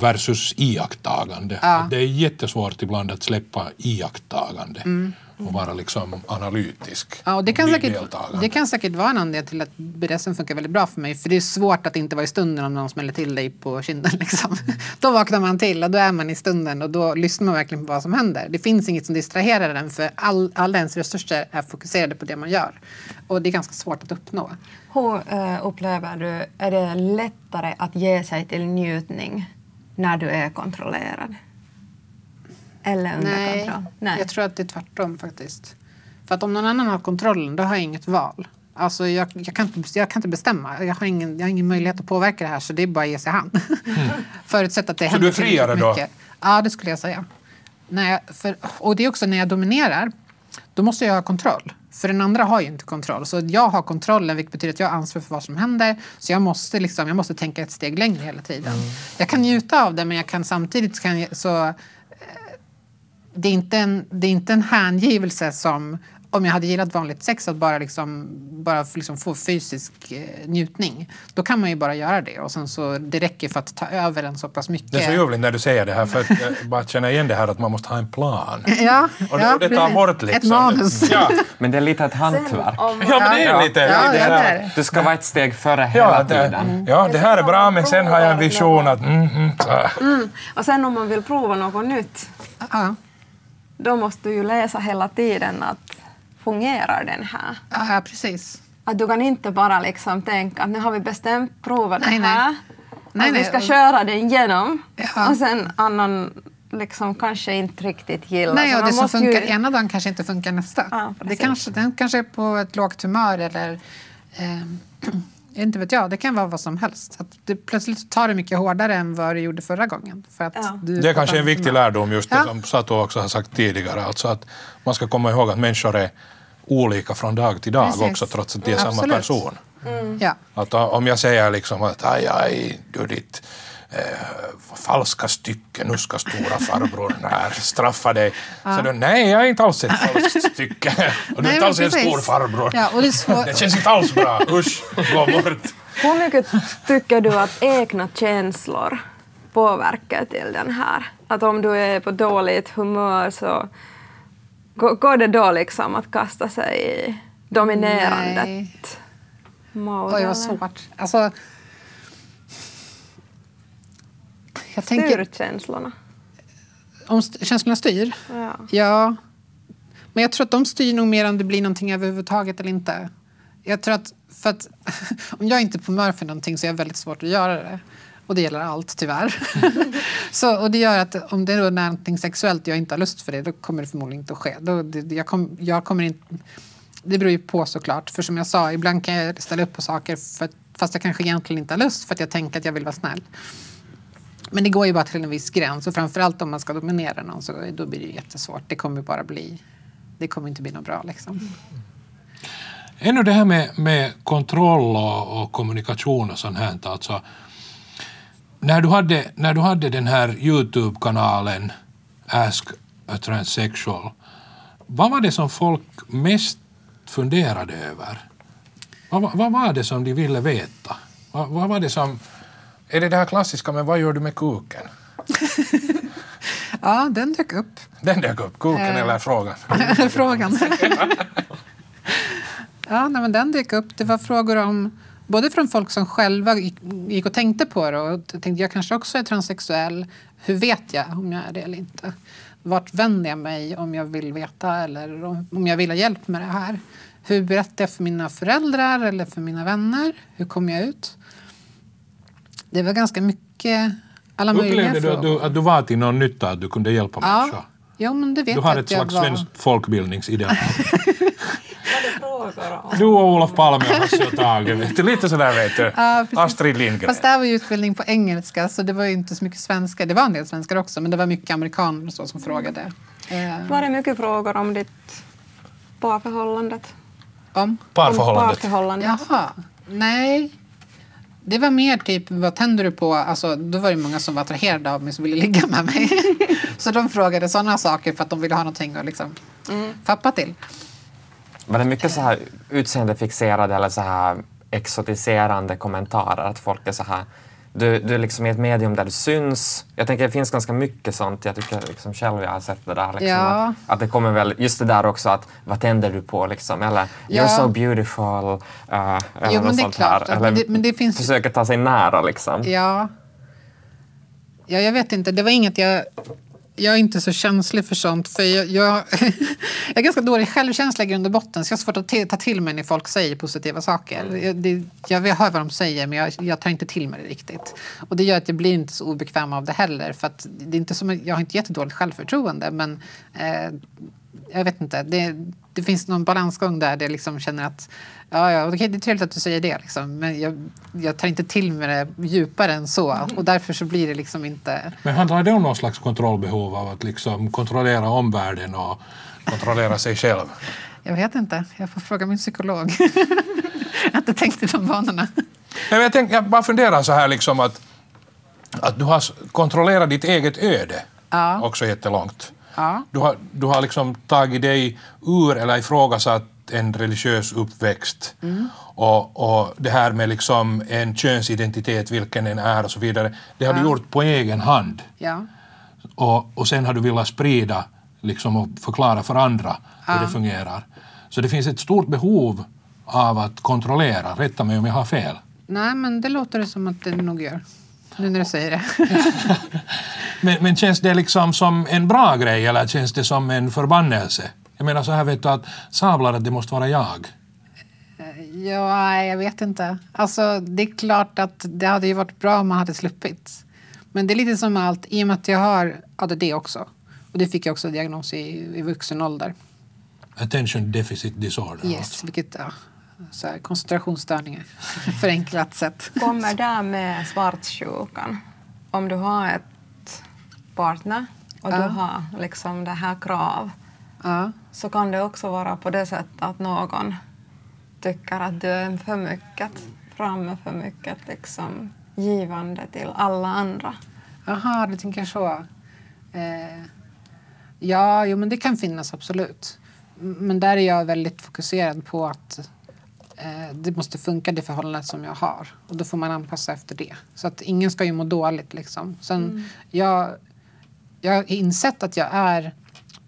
Speaker 5: versus iakttagande. Att Det är jättesvårt ibland att släppa iakttagande. Och vara liksom analytisk.
Speaker 2: Ja, och det, kan säkert, det kan säkert vara en anledning till att BDSM funkar väldigt bra för mig. För det är svårt att inte vara i stunden om någon smäller till dig på kinden. Liksom. Då vaknar man till och då är man i stunden och då lyssnar man verkligen på vad som händer. Det finns inget som distraherar den för all, alla ens resurser är fokuserade på det man gör. Och det är ganska svårt att uppnå.
Speaker 6: Hur eh, upplever du, är det lättare att ge sig till njutning när du är kontrollerad? Eller under kontroll?
Speaker 2: jag tror att det är tvärtom faktiskt. För att om någon annan har kontrollen, då har jag inget val. Alltså jag, jag, kan, inte, jag kan inte bestämma. Jag har, ingen, jag har ingen möjlighet att påverka det här så det är bara att ge sig hand. Förutsatt att det
Speaker 3: Så
Speaker 2: händer
Speaker 3: du är friare då?
Speaker 2: Ja, det skulle jag säga. När jag, för, och det är också när jag dominerar, då måste jag ha kontroll. För den andra har ju inte kontroll. Så jag har kontrollen, vilket betyder att jag har ansvar för vad som händer. Så jag måste, liksom, jag måste tänka ett steg längre hela tiden. Jag kan njuta av det, men jag kan samtidigt kan jag, så det är, inte en, det är inte en hängivelse som om jag hade gillat vanligt sex att bara, liksom, bara liksom få fysisk eh, njutning. Då kan man ju bara göra det och sen så det räcker för att ta över en så pass mycket.
Speaker 3: Det är så ljuvligt när du säger det här för att jag bara känner igen det här att man måste ha en plan.
Speaker 2: Ja,
Speaker 3: Och det,
Speaker 2: ja,
Speaker 3: och det tar bort liksom...
Speaker 2: Ett manus.
Speaker 3: Ja,
Speaker 7: Men det är lite ett hantverk.
Speaker 3: ja men det är lite...
Speaker 2: Ja, det
Speaker 3: här-
Speaker 2: är det.
Speaker 7: Du ska vara ett steg före hela
Speaker 3: Ja, det,
Speaker 7: tiden.
Speaker 3: ja, det här är bra men sen har jag en vision att... Mm, mm, så här.
Speaker 6: Och sen om man vill prova något nytt,
Speaker 2: Ja,
Speaker 6: då måste du ju läsa hela tiden att fungerar den här?
Speaker 2: ja, precis.
Speaker 6: Att du kan inte bara liksom tänka att nu har vi bestämt prova det
Speaker 2: Nej, nej.
Speaker 6: här.
Speaker 2: Nej,
Speaker 6: att vi
Speaker 2: nej.
Speaker 6: ska köra den igenom.
Speaker 2: Ja.
Speaker 6: Och sen annan liksom kanske inte riktigt gillar.
Speaker 2: Nej, och det som funkar
Speaker 6: ju-
Speaker 2: ena dagen kanske inte funkar nästa.
Speaker 6: Ja,
Speaker 2: det kanske, den kanske är på ett lågt humör eller eh, inte vet jag, det kan vara vad som helst. Att det, plötsligt tar det mycket hårdare än vad det gjorde förra gången. För att
Speaker 6: Ja.
Speaker 2: du
Speaker 3: Det är kanske en viktig lärdom just det
Speaker 2: Ja.
Speaker 3: som Sato också har sagt tidigare. Alltså att man ska komma ihåg att människor är olika från dag till dag
Speaker 2: Precis.
Speaker 3: också trots att de är samma
Speaker 2: Absolut.
Speaker 3: person.
Speaker 2: Ja.
Speaker 3: Att om jag säger liksom att aj, aj, du ditt eh, falska stycke, nu ska stora farbror här straffa dig. Så då, nej, jag är inte alls ett falskt stycke. Och du är inte alls en stor farbror.
Speaker 2: Ja, och det är svårt.
Speaker 3: Det känns inte alls bra. Usch, gå bort.
Speaker 6: Hur mycket tycker du att egna känslor påverkar till den här? Att om du är på dåligt humör så går det då liksom att kasta sig i dominerandet?
Speaker 2: Nej.
Speaker 6: mode,
Speaker 2: Oj, vad svårt. Alltså, jag tänker,
Speaker 6: Styr känslorna?
Speaker 2: om känslorna styr?
Speaker 6: Ja.
Speaker 2: Ja. Men jag tror att de styr nog mer om det blir någonting överhuvudtaget eller inte. Jag tror att, för att om jag inte är på humör för någonting så är det väldigt svårt att göra det. Och det gäller allt tyvärr. så, och det gör att om det är någonting sexuellt och jag inte har lust för det då kommer det förmodligen inte att ske. Då, det, jag, kom, jag kommer inte, det beror ju på såklart. För som jag sa, ibland kan jag ställa upp på saker för, fast jag kanske egentligen inte har lust för att jag tänker att jag vill vara snäll. Men det går ju bara till en viss gräns och framförallt om man ska dominera någon så då blir det jättesvårt. Det kommer bara bli, det kommer inte bli något bra liksom. Mm.
Speaker 5: Ännu det här med, med kontroll och, och kommunikation och sånt här. Alltså, när, du hade, när du hade den här Youtube-kanalen Ask a Transsexual, vad var det som folk mest funderade över? Vad, var- vad var det som de ville veta? Vad, vad var det som...
Speaker 3: Är det det här klassiska, men vad gör du med kuken?
Speaker 2: Ja, den dök upp.
Speaker 3: Den dök upp, kuken
Speaker 2: Eh.
Speaker 3: eller frågan.
Speaker 2: Frågan. ja, nej, men den dök upp. Det var frågor om både från folk som själva gick, och tänkte på det och tänkte jag kanske också är transsexuell. Hur vet jag om jag är det eller inte? Vart vänder jag mig om jag vill veta eller om jag vill ha hjälp med det här? Hur berättar jag för mina föräldrar eller för mina vänner? Hur kommer jag ut? Det var ganska mycket alla möjliga
Speaker 5: Upplevde du
Speaker 2: frågor.
Speaker 5: att, du att du var till någon nytta, att du kunde hjälpa människor?
Speaker 2: Ja, men det vet
Speaker 5: Du
Speaker 2: jag
Speaker 5: har ett slags
Speaker 2: var.
Speaker 5: svenskt folkbildningsideal. Du och Olof Palme och Hasse och Tage.
Speaker 3: Lite sådär vet du.
Speaker 2: Ja.
Speaker 3: Astrid Lindgren.
Speaker 2: Fast det här var ju utbildning på engelska så det var ju inte så mycket svenska. Det var en del svenskar också men det var mycket amerikaner och så som frågade. Eh,
Speaker 6: Var det mycket frågor om ditt parförhållandet?
Speaker 2: om?
Speaker 3: Parförhållandet.
Speaker 6: Om parförhållandet.
Speaker 2: Jaha, nej. Det var mer typ, vad tänder du på? Alltså, då var det många som var attraherade av mig som ville ligga med mig. så de frågade sådana saker för att de ville ha någonting att liksom fappa till.
Speaker 7: Var det mycket så här utseendefixerade eller så här exotiserande kommentarer? Att folk är så här du, du är liksom i ett medium där du syns. Jag tänker det finns ganska mycket sånt. Jag tycker liksom själv jag har sett det där. Liksom,
Speaker 2: Ja.
Speaker 7: att, att det kommer väl just det där också att vad tänder du på liksom? Eller
Speaker 2: Ja.
Speaker 7: you're so beautiful. Uh, eller
Speaker 2: Jo, men det är klart.
Speaker 7: här. Eller
Speaker 2: Men det, men det finns...
Speaker 7: försöker ta sig nära liksom.
Speaker 2: Ja. ja, jag vet inte. Det var inget jag... Jag är inte så känslig för sånt. För jag, jag, jag är ganska dålig självkänsla i grund och botten. Så jag har svårt att ta till mig när folk säger positiva saker. Jag, det, jag hör vad de säger men jag, jag tar inte till mig det riktigt. Och det gör att jag blir inte så obekväm av det heller. För det är inte som, jag har inte jättedåligt självförtroende men eh, jag vet inte. Det, det finns någon balansgång där. Det liksom känner att ja, ja, okej, det är trevligt att du säger det. Liksom, men jag, jag tar inte till mig det djupare än så. Och därför så blir det liksom inte...
Speaker 5: Men handlar det om någon slags kontrollbehov av att liksom kontrollera omvärlden och
Speaker 3: Kontrollera sig själv.
Speaker 2: Jag vet inte. Jag får fråga min psykolog. jag har inte tänkt i de banorna.
Speaker 3: Nej, men jag, tänk, jag bara funderar så här liksom att, att du har kontrollerat ditt eget öde
Speaker 2: Ja.
Speaker 3: också jättelångt.
Speaker 2: Ja.
Speaker 3: Du har, du har liksom tagit dig ur eller ifrågasatt en religiös uppväxt och, och det här med liksom en könsidentitet, vilken den är och så vidare, det har du gjort på egen hand.
Speaker 2: Ja.
Speaker 5: Och, och sen har du velat sprida liksom, och förklara för andra hur det fungerar. Så det finns ett stort behov av att kontrollera. Rätta mig om jag har fel.
Speaker 2: Nej, men det låter det som att det nog gör. Nu när du säger det.
Speaker 5: Men, men känns det liksom som en bra grej eller känns det som en förbannelse? Jag menar så här vet du att sablar att det måste vara jag.
Speaker 2: Ja, nej, jag vet inte. Alltså, det är klart att det hade ju varit bra om man hade sluppit. Men det är lite som allt, i och med att jag har ADD också. Och det fick jag också diagnos i, i vuxen ålder.
Speaker 5: Attention deficit disorder.
Speaker 2: Yes, vilket, ja, så här, koncentrationsstörningar. Förenklat sett.
Speaker 6: Kommer där med svartsjukan. Om du har ett partner och du
Speaker 2: Ja.
Speaker 6: har liksom det här krav
Speaker 2: Ja.
Speaker 6: så kan det också vara på det sättet att någon tycker att du är för mycket framme, för mycket liksom givande till alla andra.
Speaker 2: Jaha, du tänker så. Eh, ja, jo, men det kan finnas absolut. Men där är jag väldigt fokuserad på att eh, det måste funka det förhållandet som jag har. Och då får man anpassa efter det. Så att ingen ska ju må dåligt liksom. Sen, jag, jag har insett att jag är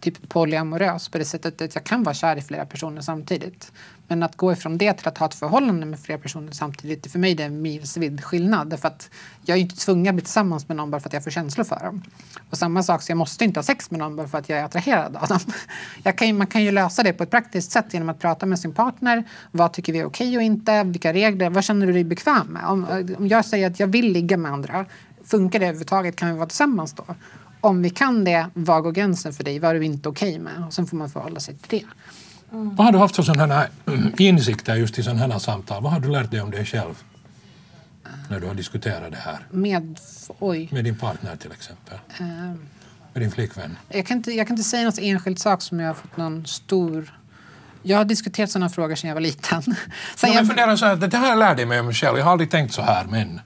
Speaker 2: typ polyamorös på det sättet att jag kan vara kär i flera personer samtidigt. Men att gå ifrån det till att ha ett förhållande med flera personer samtidigt, för mig det är en milsvid skillnad. Därför att jag är inte tvungen att bli tillsammans med någon bara för att jag får känslor för dem. Och samma sak, så jag måste inte ha sex med någon bara för att jag är attraherad av dem. Jag kan man kan ju lösa det på ett praktiskt sätt genom att prata med sin partner. Vad tycker vi är okej och inte? Vilka regler? Vad känner du dig bekväm med? Om, om jag säger att jag vill ligga med andra, funkar det överhuvudtaget? Kan vi vara tillsammans då? Om vi kan det, var går gränsen för dig? Vad är du inte okej med? Och sen får man förhålla sig till det.
Speaker 5: Vad har du haft för sådana här mm, insikter just i sådana här samtal? Vad har du lärt dig om dig själv? När du har diskuterat det här
Speaker 2: Med, oj.
Speaker 5: med din partner till exempel.
Speaker 2: Ehm,
Speaker 5: Med din flickvän.
Speaker 2: Jag kan, inte, jag kan inte säga något enskilt sak som jag har fått någon stor... Jag har diskuterat sådana frågor sedan jag var liten. Sen
Speaker 3: Ja, men
Speaker 2: jag,
Speaker 3: funderar så här, det här lärde jag mig om mig själv. Jag har aldrig tänkt så här.
Speaker 5: Men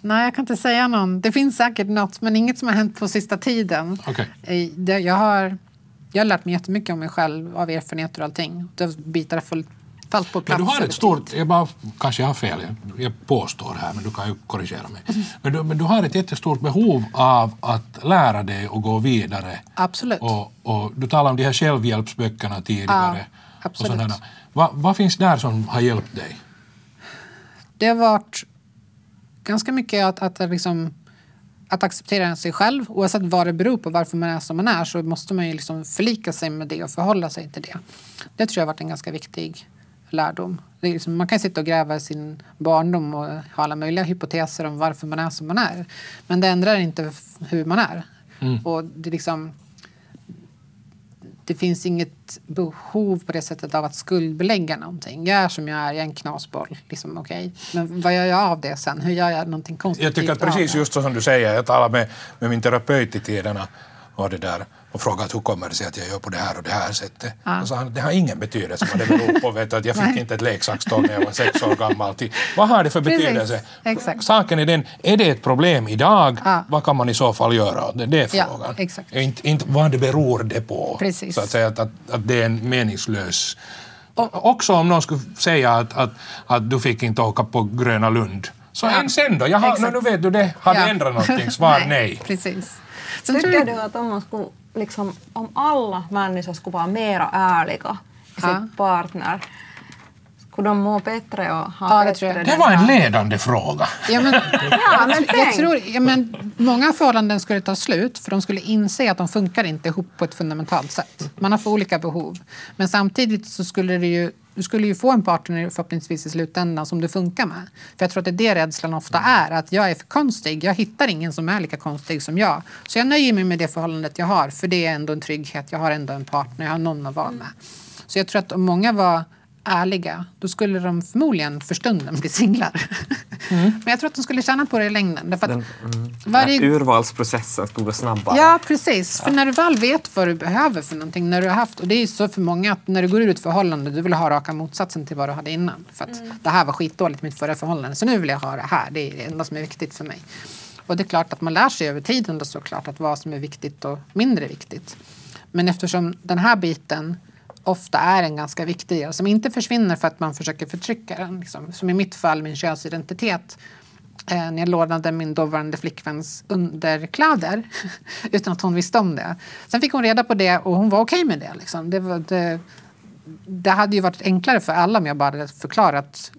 Speaker 2: nej, jag kan inte säga någon. Det finns säkert något, men inget som har hänt på sista tiden.
Speaker 5: okej.
Speaker 2: Eh, Jag har, jag har lärt mig jättemycket om mig själv, av erfarenheter och allting. Bitar fullt, fallit på plats.
Speaker 5: Men du har ett stort, jag bara, kanske jag har fel, jag, jag påstår här men du kan ju korrigera mig. Men du, men du har ett jättestort behov av att lära dig och gå vidare.
Speaker 2: Absolut.
Speaker 5: Och, och du talade om de här självhjälpsböckerna tidigare.
Speaker 2: Ja,
Speaker 5: och
Speaker 2: absolut.
Speaker 5: sådana här. Va, vad finns där som har hjälpt dig?
Speaker 2: Det har varit ganska mycket att, att, liksom, att acceptera sig själv. Oavsett vad det beror på, varför man är som man är, så måste man ju liksom förlika sig med det och förhålla sig till det. Det tror jag har varit en ganska viktig lärdom. Liksom, man kan sitta och gräva i sin barndom och ha alla möjliga hypoteser om varför man är som man är. Men det ändrar inte hur man är. Och det liksom det finns inget behov på det sättet av att skuldbelägga någonting. Jag är som jag är, jag är en knasboll. Liksom, okay. Men vad gör jag av det sen? Hur gör jag någonting konstruktivt
Speaker 3: Jag tycker att precis just så som du säger, jag talade med, med min terapeut i tiderna och det där och frågade hur kommer det sig att jag gör på det här och det här sättet. Och sa han, det har ingen betydelse vad det beror på. Vet du, att jag fick
Speaker 2: Nej.
Speaker 3: inte ett leksakstål när jag var sex år gammal. Till- Vad har det för
Speaker 2: Precis,
Speaker 3: betydelse?
Speaker 2: exakt.
Speaker 3: Saken är den, är det ett problem idag,
Speaker 2: Ja.
Speaker 3: vad kan man i så fall göra? Det, det är
Speaker 2: Ja,
Speaker 3: frågan.
Speaker 2: exakt.
Speaker 3: Inte, inte vad det beror det på.
Speaker 2: Precis.
Speaker 3: Så att säga att, att, att det är en meningslös... Och, också om någon skulle säga att, att, att du fick inte åka på Gröna Lund
Speaker 5: Så en sen då? Jag har,
Speaker 2: Exakt.
Speaker 5: nu vet du det. Har
Speaker 2: Ja.
Speaker 5: du ändrat någonting? Svar nej.
Speaker 2: Precis. Sen tror
Speaker 6: Tycker du att om, man skulle, liksom, om alla människor skulle vara mera ärliga i sin partner, skulle de må bättre och ha
Speaker 2: Ja, det
Speaker 6: bättre
Speaker 2: jag.
Speaker 5: Det var en ledande fråga.
Speaker 2: ja, men,
Speaker 6: Ja, men
Speaker 2: jag tror, ja, men många förhållanden skulle ta slut för de skulle inse att de funkar inte ihop på ett fundamentalt sätt. Man har för olika behov. Men samtidigt så skulle det ju du skulle ju få en partner förhoppningsvis i slutändan som du funkar med. För jag tror att det är det rädslan ofta är. Att jag är för konstig. Jag hittar ingen som är lika konstig som jag. Så jag nöjer mig med det förhållandet jag har. För det är ändå en trygghet. Jag har ändå en partner. Jag har någon att vara med. Så jag tror att om många var ärliga, då skulle de förmodligen för stunden bli singlar. Men jag tror att de skulle tjäna på det i längden. Därför
Speaker 7: Den, mm,
Speaker 2: varje...
Speaker 7: urvalsprocessen skulle gå snabbare.
Speaker 2: Ja, precis. För när du väl vet vad du behöver för någonting, när du har haft, och det är ju så för många att när du går ur ett förhållande, du vill ha raka motsatsen till vad du hade innan. För att det här var skitdåligt mitt förra förhållande, så nu vill jag ha det här. Det är det enda som är viktigt för mig. Och det är klart att man lär sig över tiden då såklart att vad som är viktigt och mindre viktigt. Men eftersom den här biten ofta är en ganska viktig del som inte försvinner för att man försöker förtrycka den. Liksom. Som i mitt fall min könsidentitet eh, när jag lånade min dåvarande flickväns underkläder utan att hon visste om det. Sen fick hon reda på det och hon var okej med det. Liksom. Det, var, det, det hade ju varit enklare för alla om jag bara hade förklarat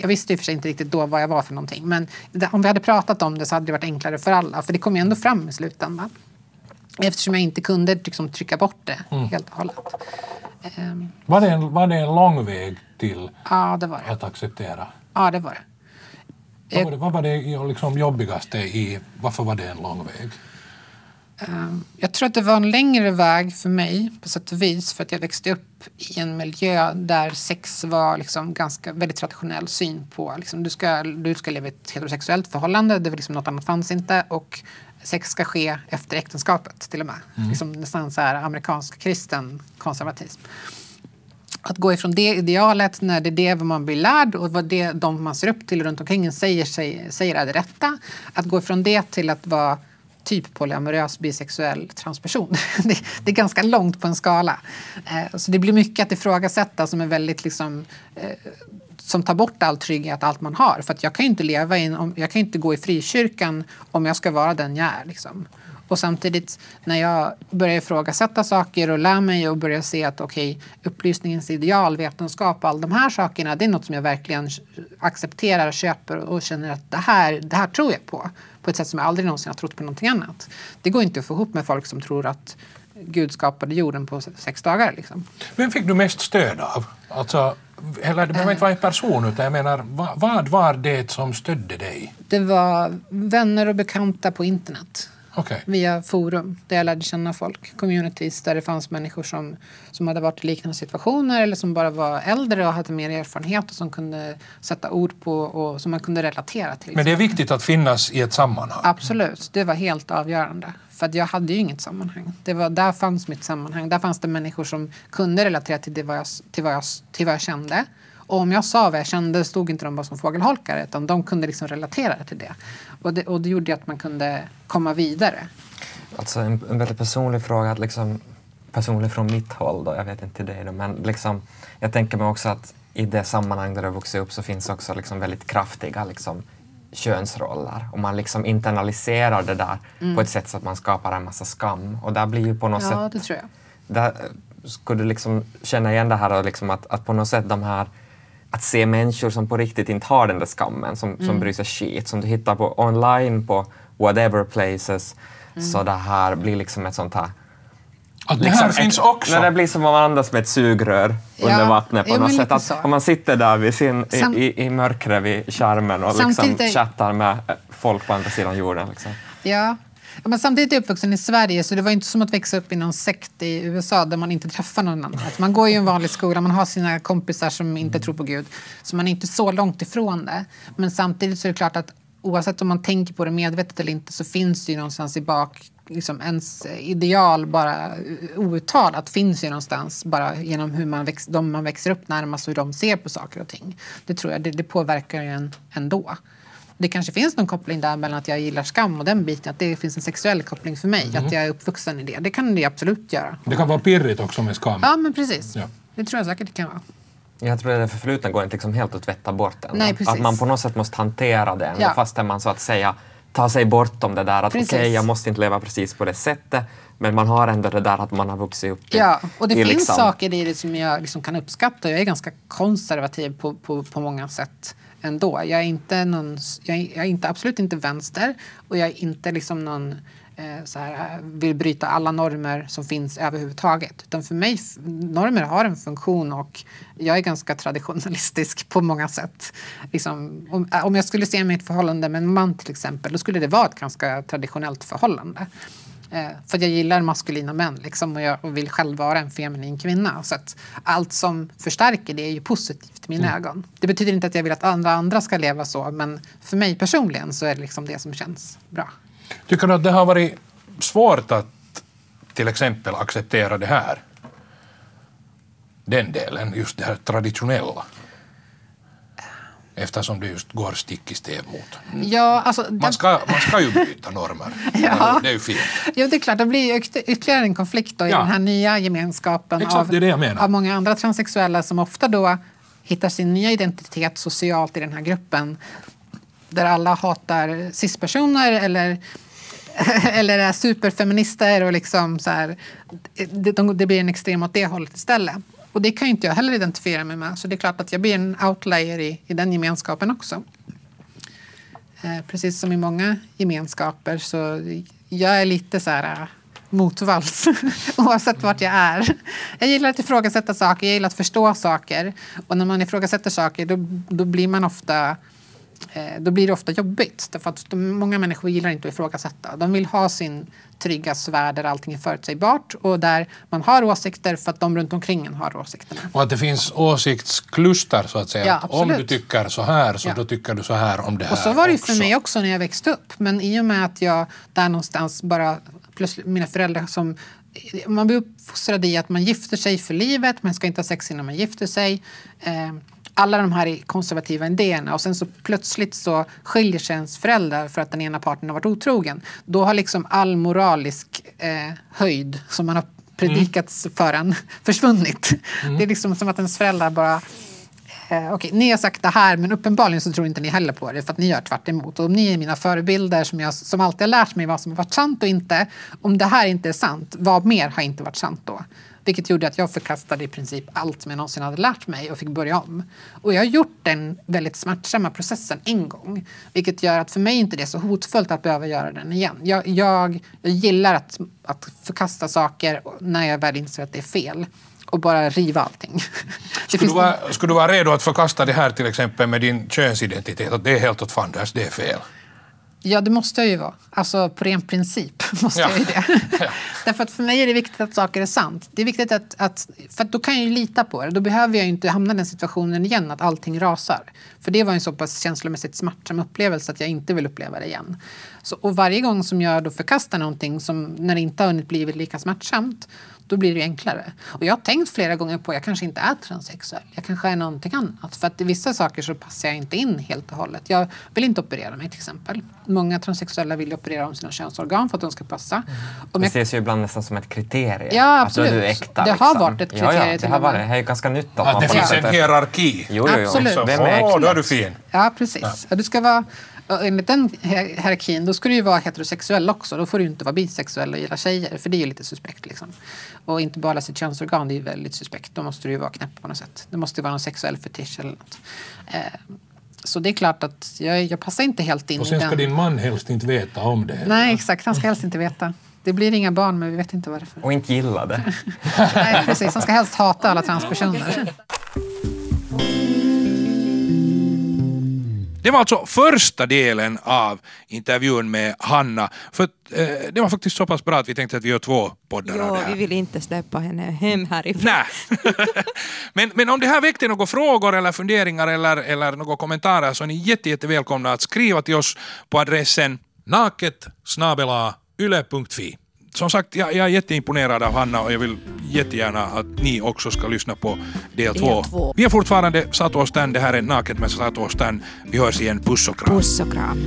Speaker 2: jag visste i och för sig inte riktigt då vad jag var för någonting. Men om vi hade pratat om det så hade det varit enklare för alla. För det kom ju ändå fram i slutändan. Eftersom jag inte kunde liksom, trycka bort det helt och hållet. Ehm,
Speaker 5: Var det, en, var det en lång väg till
Speaker 2: ja, det var det.
Speaker 5: att acceptera?
Speaker 2: Ja, det var det.
Speaker 5: Vad var det, vad var det liksom jobbigaste i... Varför var det en lång väg?
Speaker 2: Ehm, Jag tror att det var en längre väg för mig på sätt och vis för att jag växte upp i en miljö där sex var liksom ganska väldigt traditionell syn på liksom, du, ska, du ska leva i ett heterosexuellt förhållande, det var liksom något annat fanns inte och sex ska ske efter äktenskapet till och med. Liksom nästan så här amerikansk kristen konservatism. Att gå ifrån det idealet när det är det man blir lärd och vad det de man ser upp till runt omkring en säger, säger, säger är det rätta. Att gå ifrån det till att vara typ polyamorös, bisexuell, transperson. Det, det är ganska långt på en skala. Eh, så det blir mycket att ifrågasätta som är väldigt liksom eh, som tar bort all trygghet, allt man har. För att jag kan ju inte leva in, jag kan inte gå i frikyrkan om jag ska vara den jag är. Liksom. Och samtidigt när jag börjar ifrågasätta saker och lär mig och börjar se att okej, upplysningens ideal, vetenskap och all de här sakerna, det är något som jag verkligen accepterar, köper och känner att det här, det här tror jag på. På ett sätt som jag aldrig någonsin har trott på någonting annat. Det går inte att få ihop med folk som tror att Gud skapade jorden på sex dagar. Liksom.
Speaker 5: Vem fick du mest stöd av? Alltså, eller det behöver inte vara en person, utan jag menar, vad var det som stödde dig?
Speaker 2: Det var vänner och bekanta på internet.
Speaker 5: Okej.
Speaker 2: via forum där jag lärde känna folk. Communities där det fanns människor som, som hade varit i liknande situationer eller som bara var äldre och hade mer erfarenhet och som kunde sätta ord på och som man kunde relatera till.
Speaker 5: Men det är viktigt att finnas i ett sammanhang.
Speaker 2: Absolut, det var helt avgörande. För jag hade ju inget sammanhang. Det var, där fanns mitt sammanhang. Där fanns det människor som kunde relatera till, det vad jag, till, vad jag, till vad jag kände. Och om jag sa vad jag kände stod inte de bara som fågelholkare utan de kunde liksom relatera till det. Och det, och det gjorde att man kunde komma vidare.
Speaker 7: Alltså en, en väldigt personlig fråga, att liksom, personlig från mitt håll då, jag vet inte till dig då, men liksom, jag tänker mig också att i det sammanhang där du har vuxit upp så finns också liksom väldigt kraftiga liksom, könsroller och man liksom internaliserar det där på ett sätt så att man skapar en massa skam och där blir ju på något
Speaker 2: Ja,
Speaker 7: sätt
Speaker 2: det tror jag.
Speaker 7: där eh, skulle du liksom känna igen det här och liksom att, att på något sätt de här att se människor som på riktigt inte har den där skammen, som, som bryr sig skit, som du hittar på online på whatever places, så det här blir liksom ett sånt här
Speaker 5: Att det här
Speaker 7: liksom
Speaker 5: finns också.
Speaker 7: När det blir som om man andas med ett sugrör under
Speaker 2: Ja,
Speaker 7: vattnet på
Speaker 2: jo,
Speaker 7: något sätt. Att, om man sitter där vid sin, i,
Speaker 2: Sam-
Speaker 7: i, i mörkret vid skärmen och liksom
Speaker 2: Samtidigt
Speaker 7: chattar med folk på andra sidan jorden. Liksom.
Speaker 2: Ja. Ja, Men samtidigt är jag uppvuxen i Sverige så det var inte som att växa upp i någon sekt i USA där man inte träffar någon annan. Att Man går ju i en vanlig skola, man har sina kompisar som inte tror på Gud. Så man är inte så långt ifrån det. Men samtidigt så är det klart att oavsett om man tänker på det medvetet eller inte så finns det ju någonstans i bak liksom ens ideal bara outtalat finns ju någonstans bara genom hur man väx, de man växer upp närmast och hur de ser på saker och ting. Det tror jag, det, det påverkar ju en ändå. Det kanske finns någon koppling där mellan att jag gillar skam och den biten, att det finns en sexuell koppling för mig, att jag är uppvuxen i det. Det kan det absolut göra.
Speaker 5: Det kan vara pirrigt också med skam.
Speaker 2: Ja, men precis.
Speaker 5: Ja.
Speaker 2: Det tror jag säkert det kan vara.
Speaker 7: Jag tror att det förflutna går inte liksom helt att tvätta bort ändå.
Speaker 2: Nej.
Speaker 7: Att man på något sätt måste hantera det ändå,
Speaker 2: Ja.
Speaker 7: fastän man så att säga tar sig bortom det där att okej,
Speaker 2: Precis.
Speaker 7: jag måste inte leva precis på det sättet, men man har ändå det där att man har vuxit upp i,
Speaker 2: Ja, och det
Speaker 7: i
Speaker 2: finns
Speaker 7: liksom,
Speaker 2: saker i det som jag liksom kan uppskatta. Jag är ganska konservativ på, på, på många sätt ändå. Jag är, inte någon, jag, är, jag är inte, absolut inte vänster och jag är inte liksom någon eh, så här, vill bryta alla normer som finns överhuvudtaget. Utan för mig, normer har en funktion och jag är ganska traditionalistisk på många sätt. Liksom, om, eh, om jag skulle se mig i ett förhållande med en man till exempel, då skulle det vara ett ganska traditionellt förhållande. Eh, för jag gillar maskulina män liksom, och jag vill själv vara en feminin kvinna. Så att allt som förstärker det är ju positivt i mina ögon. Det betyder inte att jag vill att andra andra ska leva så men för mig personligen så är det liksom det som känns bra.
Speaker 5: Tycker du att det har varit svårt att till exempel acceptera det här? Den delen, just det här traditionella. Eftersom det just går stick i stäv mot.
Speaker 2: Ja, alltså,
Speaker 5: Man ska, man ska ju bryta normer.
Speaker 2: Ja.
Speaker 5: Det är ju fint.
Speaker 2: Jo, det är klart, det blir ju ytterligare en konflikt då i
Speaker 5: Ja.
Speaker 2: den här nya gemenskapen
Speaker 5: Exakt,
Speaker 2: av,
Speaker 5: det det
Speaker 2: av många andra transsexuella som ofta då hittar sin nya identitet socialt i den här gruppen. Där alla hatar cispersoner eller, eller är superfeminister och liksom så här, det, de, det blir en extrem åt det hållet istället. Och det kan ju inte jag heller identifiera mig med. Så det är klart att jag blir en outlier i, i den gemenskapen också. Eh, precis som i många gemenskaper så jag är lite så här eh, motvalls oavsett vart jag är. Jag gillar att ifrågasätta saker, jag gillar att förstå saker. Och när man ifrågasätter saker då, då blir man ofta eh, då blir det ofta jobbigt. Därför att många människor gillar inte att ifrågasätta. De vill ha sin trygga sfär där allting är förutsägbart och där man har åsikter för att de runt omkring en har åsikterna.
Speaker 5: Och att det finns åsiktskluster så att säga.
Speaker 2: Ja,
Speaker 5: Att om du tycker så här så
Speaker 2: Ja.
Speaker 5: då tycker du så här om det här
Speaker 2: Och så var det ju för
Speaker 5: också.
Speaker 2: mig också när jag växte upp. Men i och med att jag där någonstans bara, plötsligt mina föräldrar som man blir uppfostrad i att man gifter sig för livet, man ska inte ha sex innan man gifter sig. Eh, alla de här konservativa idéerna och sen så plötsligt så skiljer sig ens föräldrar för att den ena parten har varit otrogen. Då har liksom all moralisk eh, höjd som man har predikats för en försvunnit. Det är liksom som att ens föräldrar bara Eh, Okej, ni har sagt det här men uppenbarligen så tror inte ni heller på det för att ni gör tvärt emot. Och om ni är mina förebilder som, jag, som alltid har lärt mig vad som har varit sant och inte. Om det här inte är sant, vad mer har inte varit sant då? Vilket gjorde att jag förkastade i princip allt som jag någonsin hade lärt mig och fick börja om. Och jag har gjort den väldigt smärtsamma processen en gång. Vilket gör att för mig inte det är så hotfullt att behöva göra den igen. Jag, jag, jag gillar att, att förkasta saker när jag väl inser att det är fel. Och bara riva allting.
Speaker 5: Skulle du, vara, skulle du vara redo att förkasta det här till exempel med din könsidentitet? Att det är helt åt fanders, det är fel.
Speaker 2: Ja, det måste jag ju vara. Alltså på ren princip måste
Speaker 5: Ja.
Speaker 2: jag ju det.
Speaker 5: Ja.
Speaker 2: Därför att för mig är det viktigt att saker är sant. Det är viktigt att, att för att då kan jag ju lita på det. Då behöver jag inte hamna i den situationen igen att allting rasar. För det var en så pass känslomässigt smärtsam upplevelse att jag inte vill uppleva det igen. Så, och varje gång som jag då förkastar någonting som när det inte har hunnit blivit lika smärtsamt då blir det ju enklare. Och jag har tänkt flera gånger på att jag kanske inte är transsexuell. Jag kanske är någonting annat. För att i vissa saker så passar jag inte in helt och hållet. Jag vill inte operera mig till exempel. Många transsexuella vill operera om sina könsorgan för att de ska passa. Om
Speaker 7: Det
Speaker 2: jag,
Speaker 7: ses ju ibland nästan som ett kriterium.
Speaker 2: Ja,
Speaker 7: Att då är
Speaker 2: absolut.
Speaker 7: du äkta.
Speaker 2: Det har
Speaker 7: liksom.
Speaker 2: varit ett
Speaker 7: Ja, ja,
Speaker 2: kriterium
Speaker 7: det har varit. Det är ju ganska nytt att
Speaker 5: Att
Speaker 7: man
Speaker 5: det finns en hierarki.
Speaker 7: Jo, jo, jo.
Speaker 2: Absolut.
Speaker 5: Så,
Speaker 7: Vem är äkta?
Speaker 5: då är du fin.
Speaker 2: Ja, precis. Ja. Du ska vara, enligt den hier- hierarkin då ska du ju vara heterosexuell också. Då får du inte vara bisexuell och gilla tjejer. För det är ju lite suspekt. Liksom. Och inte bara sitt könsorgan, det är ju väldigt suspekt. Då måste du ju vara knäpp på något sätt. Det måste ju vara någon sexuell fetisch eller något. Eh, så det är klart att jag, jag passar inte helt in
Speaker 5: Och
Speaker 2: i
Speaker 5: sen ska
Speaker 2: den.
Speaker 5: din man helst inte veta om det.
Speaker 2: Nej, exakt. Han ska helst inte veta. Det blir inga barn, men vi vet inte varför.
Speaker 7: Och inte gilla det.
Speaker 2: Nej, precis. Han ska helst hata alla transpersoner.
Speaker 3: Det var alltså första delen av intervjun med Hanna. För eh, det var faktiskt så pass bra att vi tänkte att vi gör två poddar av
Speaker 4: Jo,
Speaker 3: det här.
Speaker 4: vi vill inte släppa henne hem härifrån.
Speaker 3: Nej. men, men om det här väckte några frågor eller funderingar eller, eller några kommentarer så är ni jätte, jätte välkomna att skriva till oss på adressen naket yle.fi. Som sagt, jag, jag är jätteimponerad av Hanna och jag vill jättegärna att ni också ska lyssna på del
Speaker 4: Del
Speaker 3: två.
Speaker 4: två.
Speaker 3: Vi är fortfarande Sato och Stan, det här är Naket med Stan. Vi hörs igen, puss och kram.
Speaker 4: Puss och kram.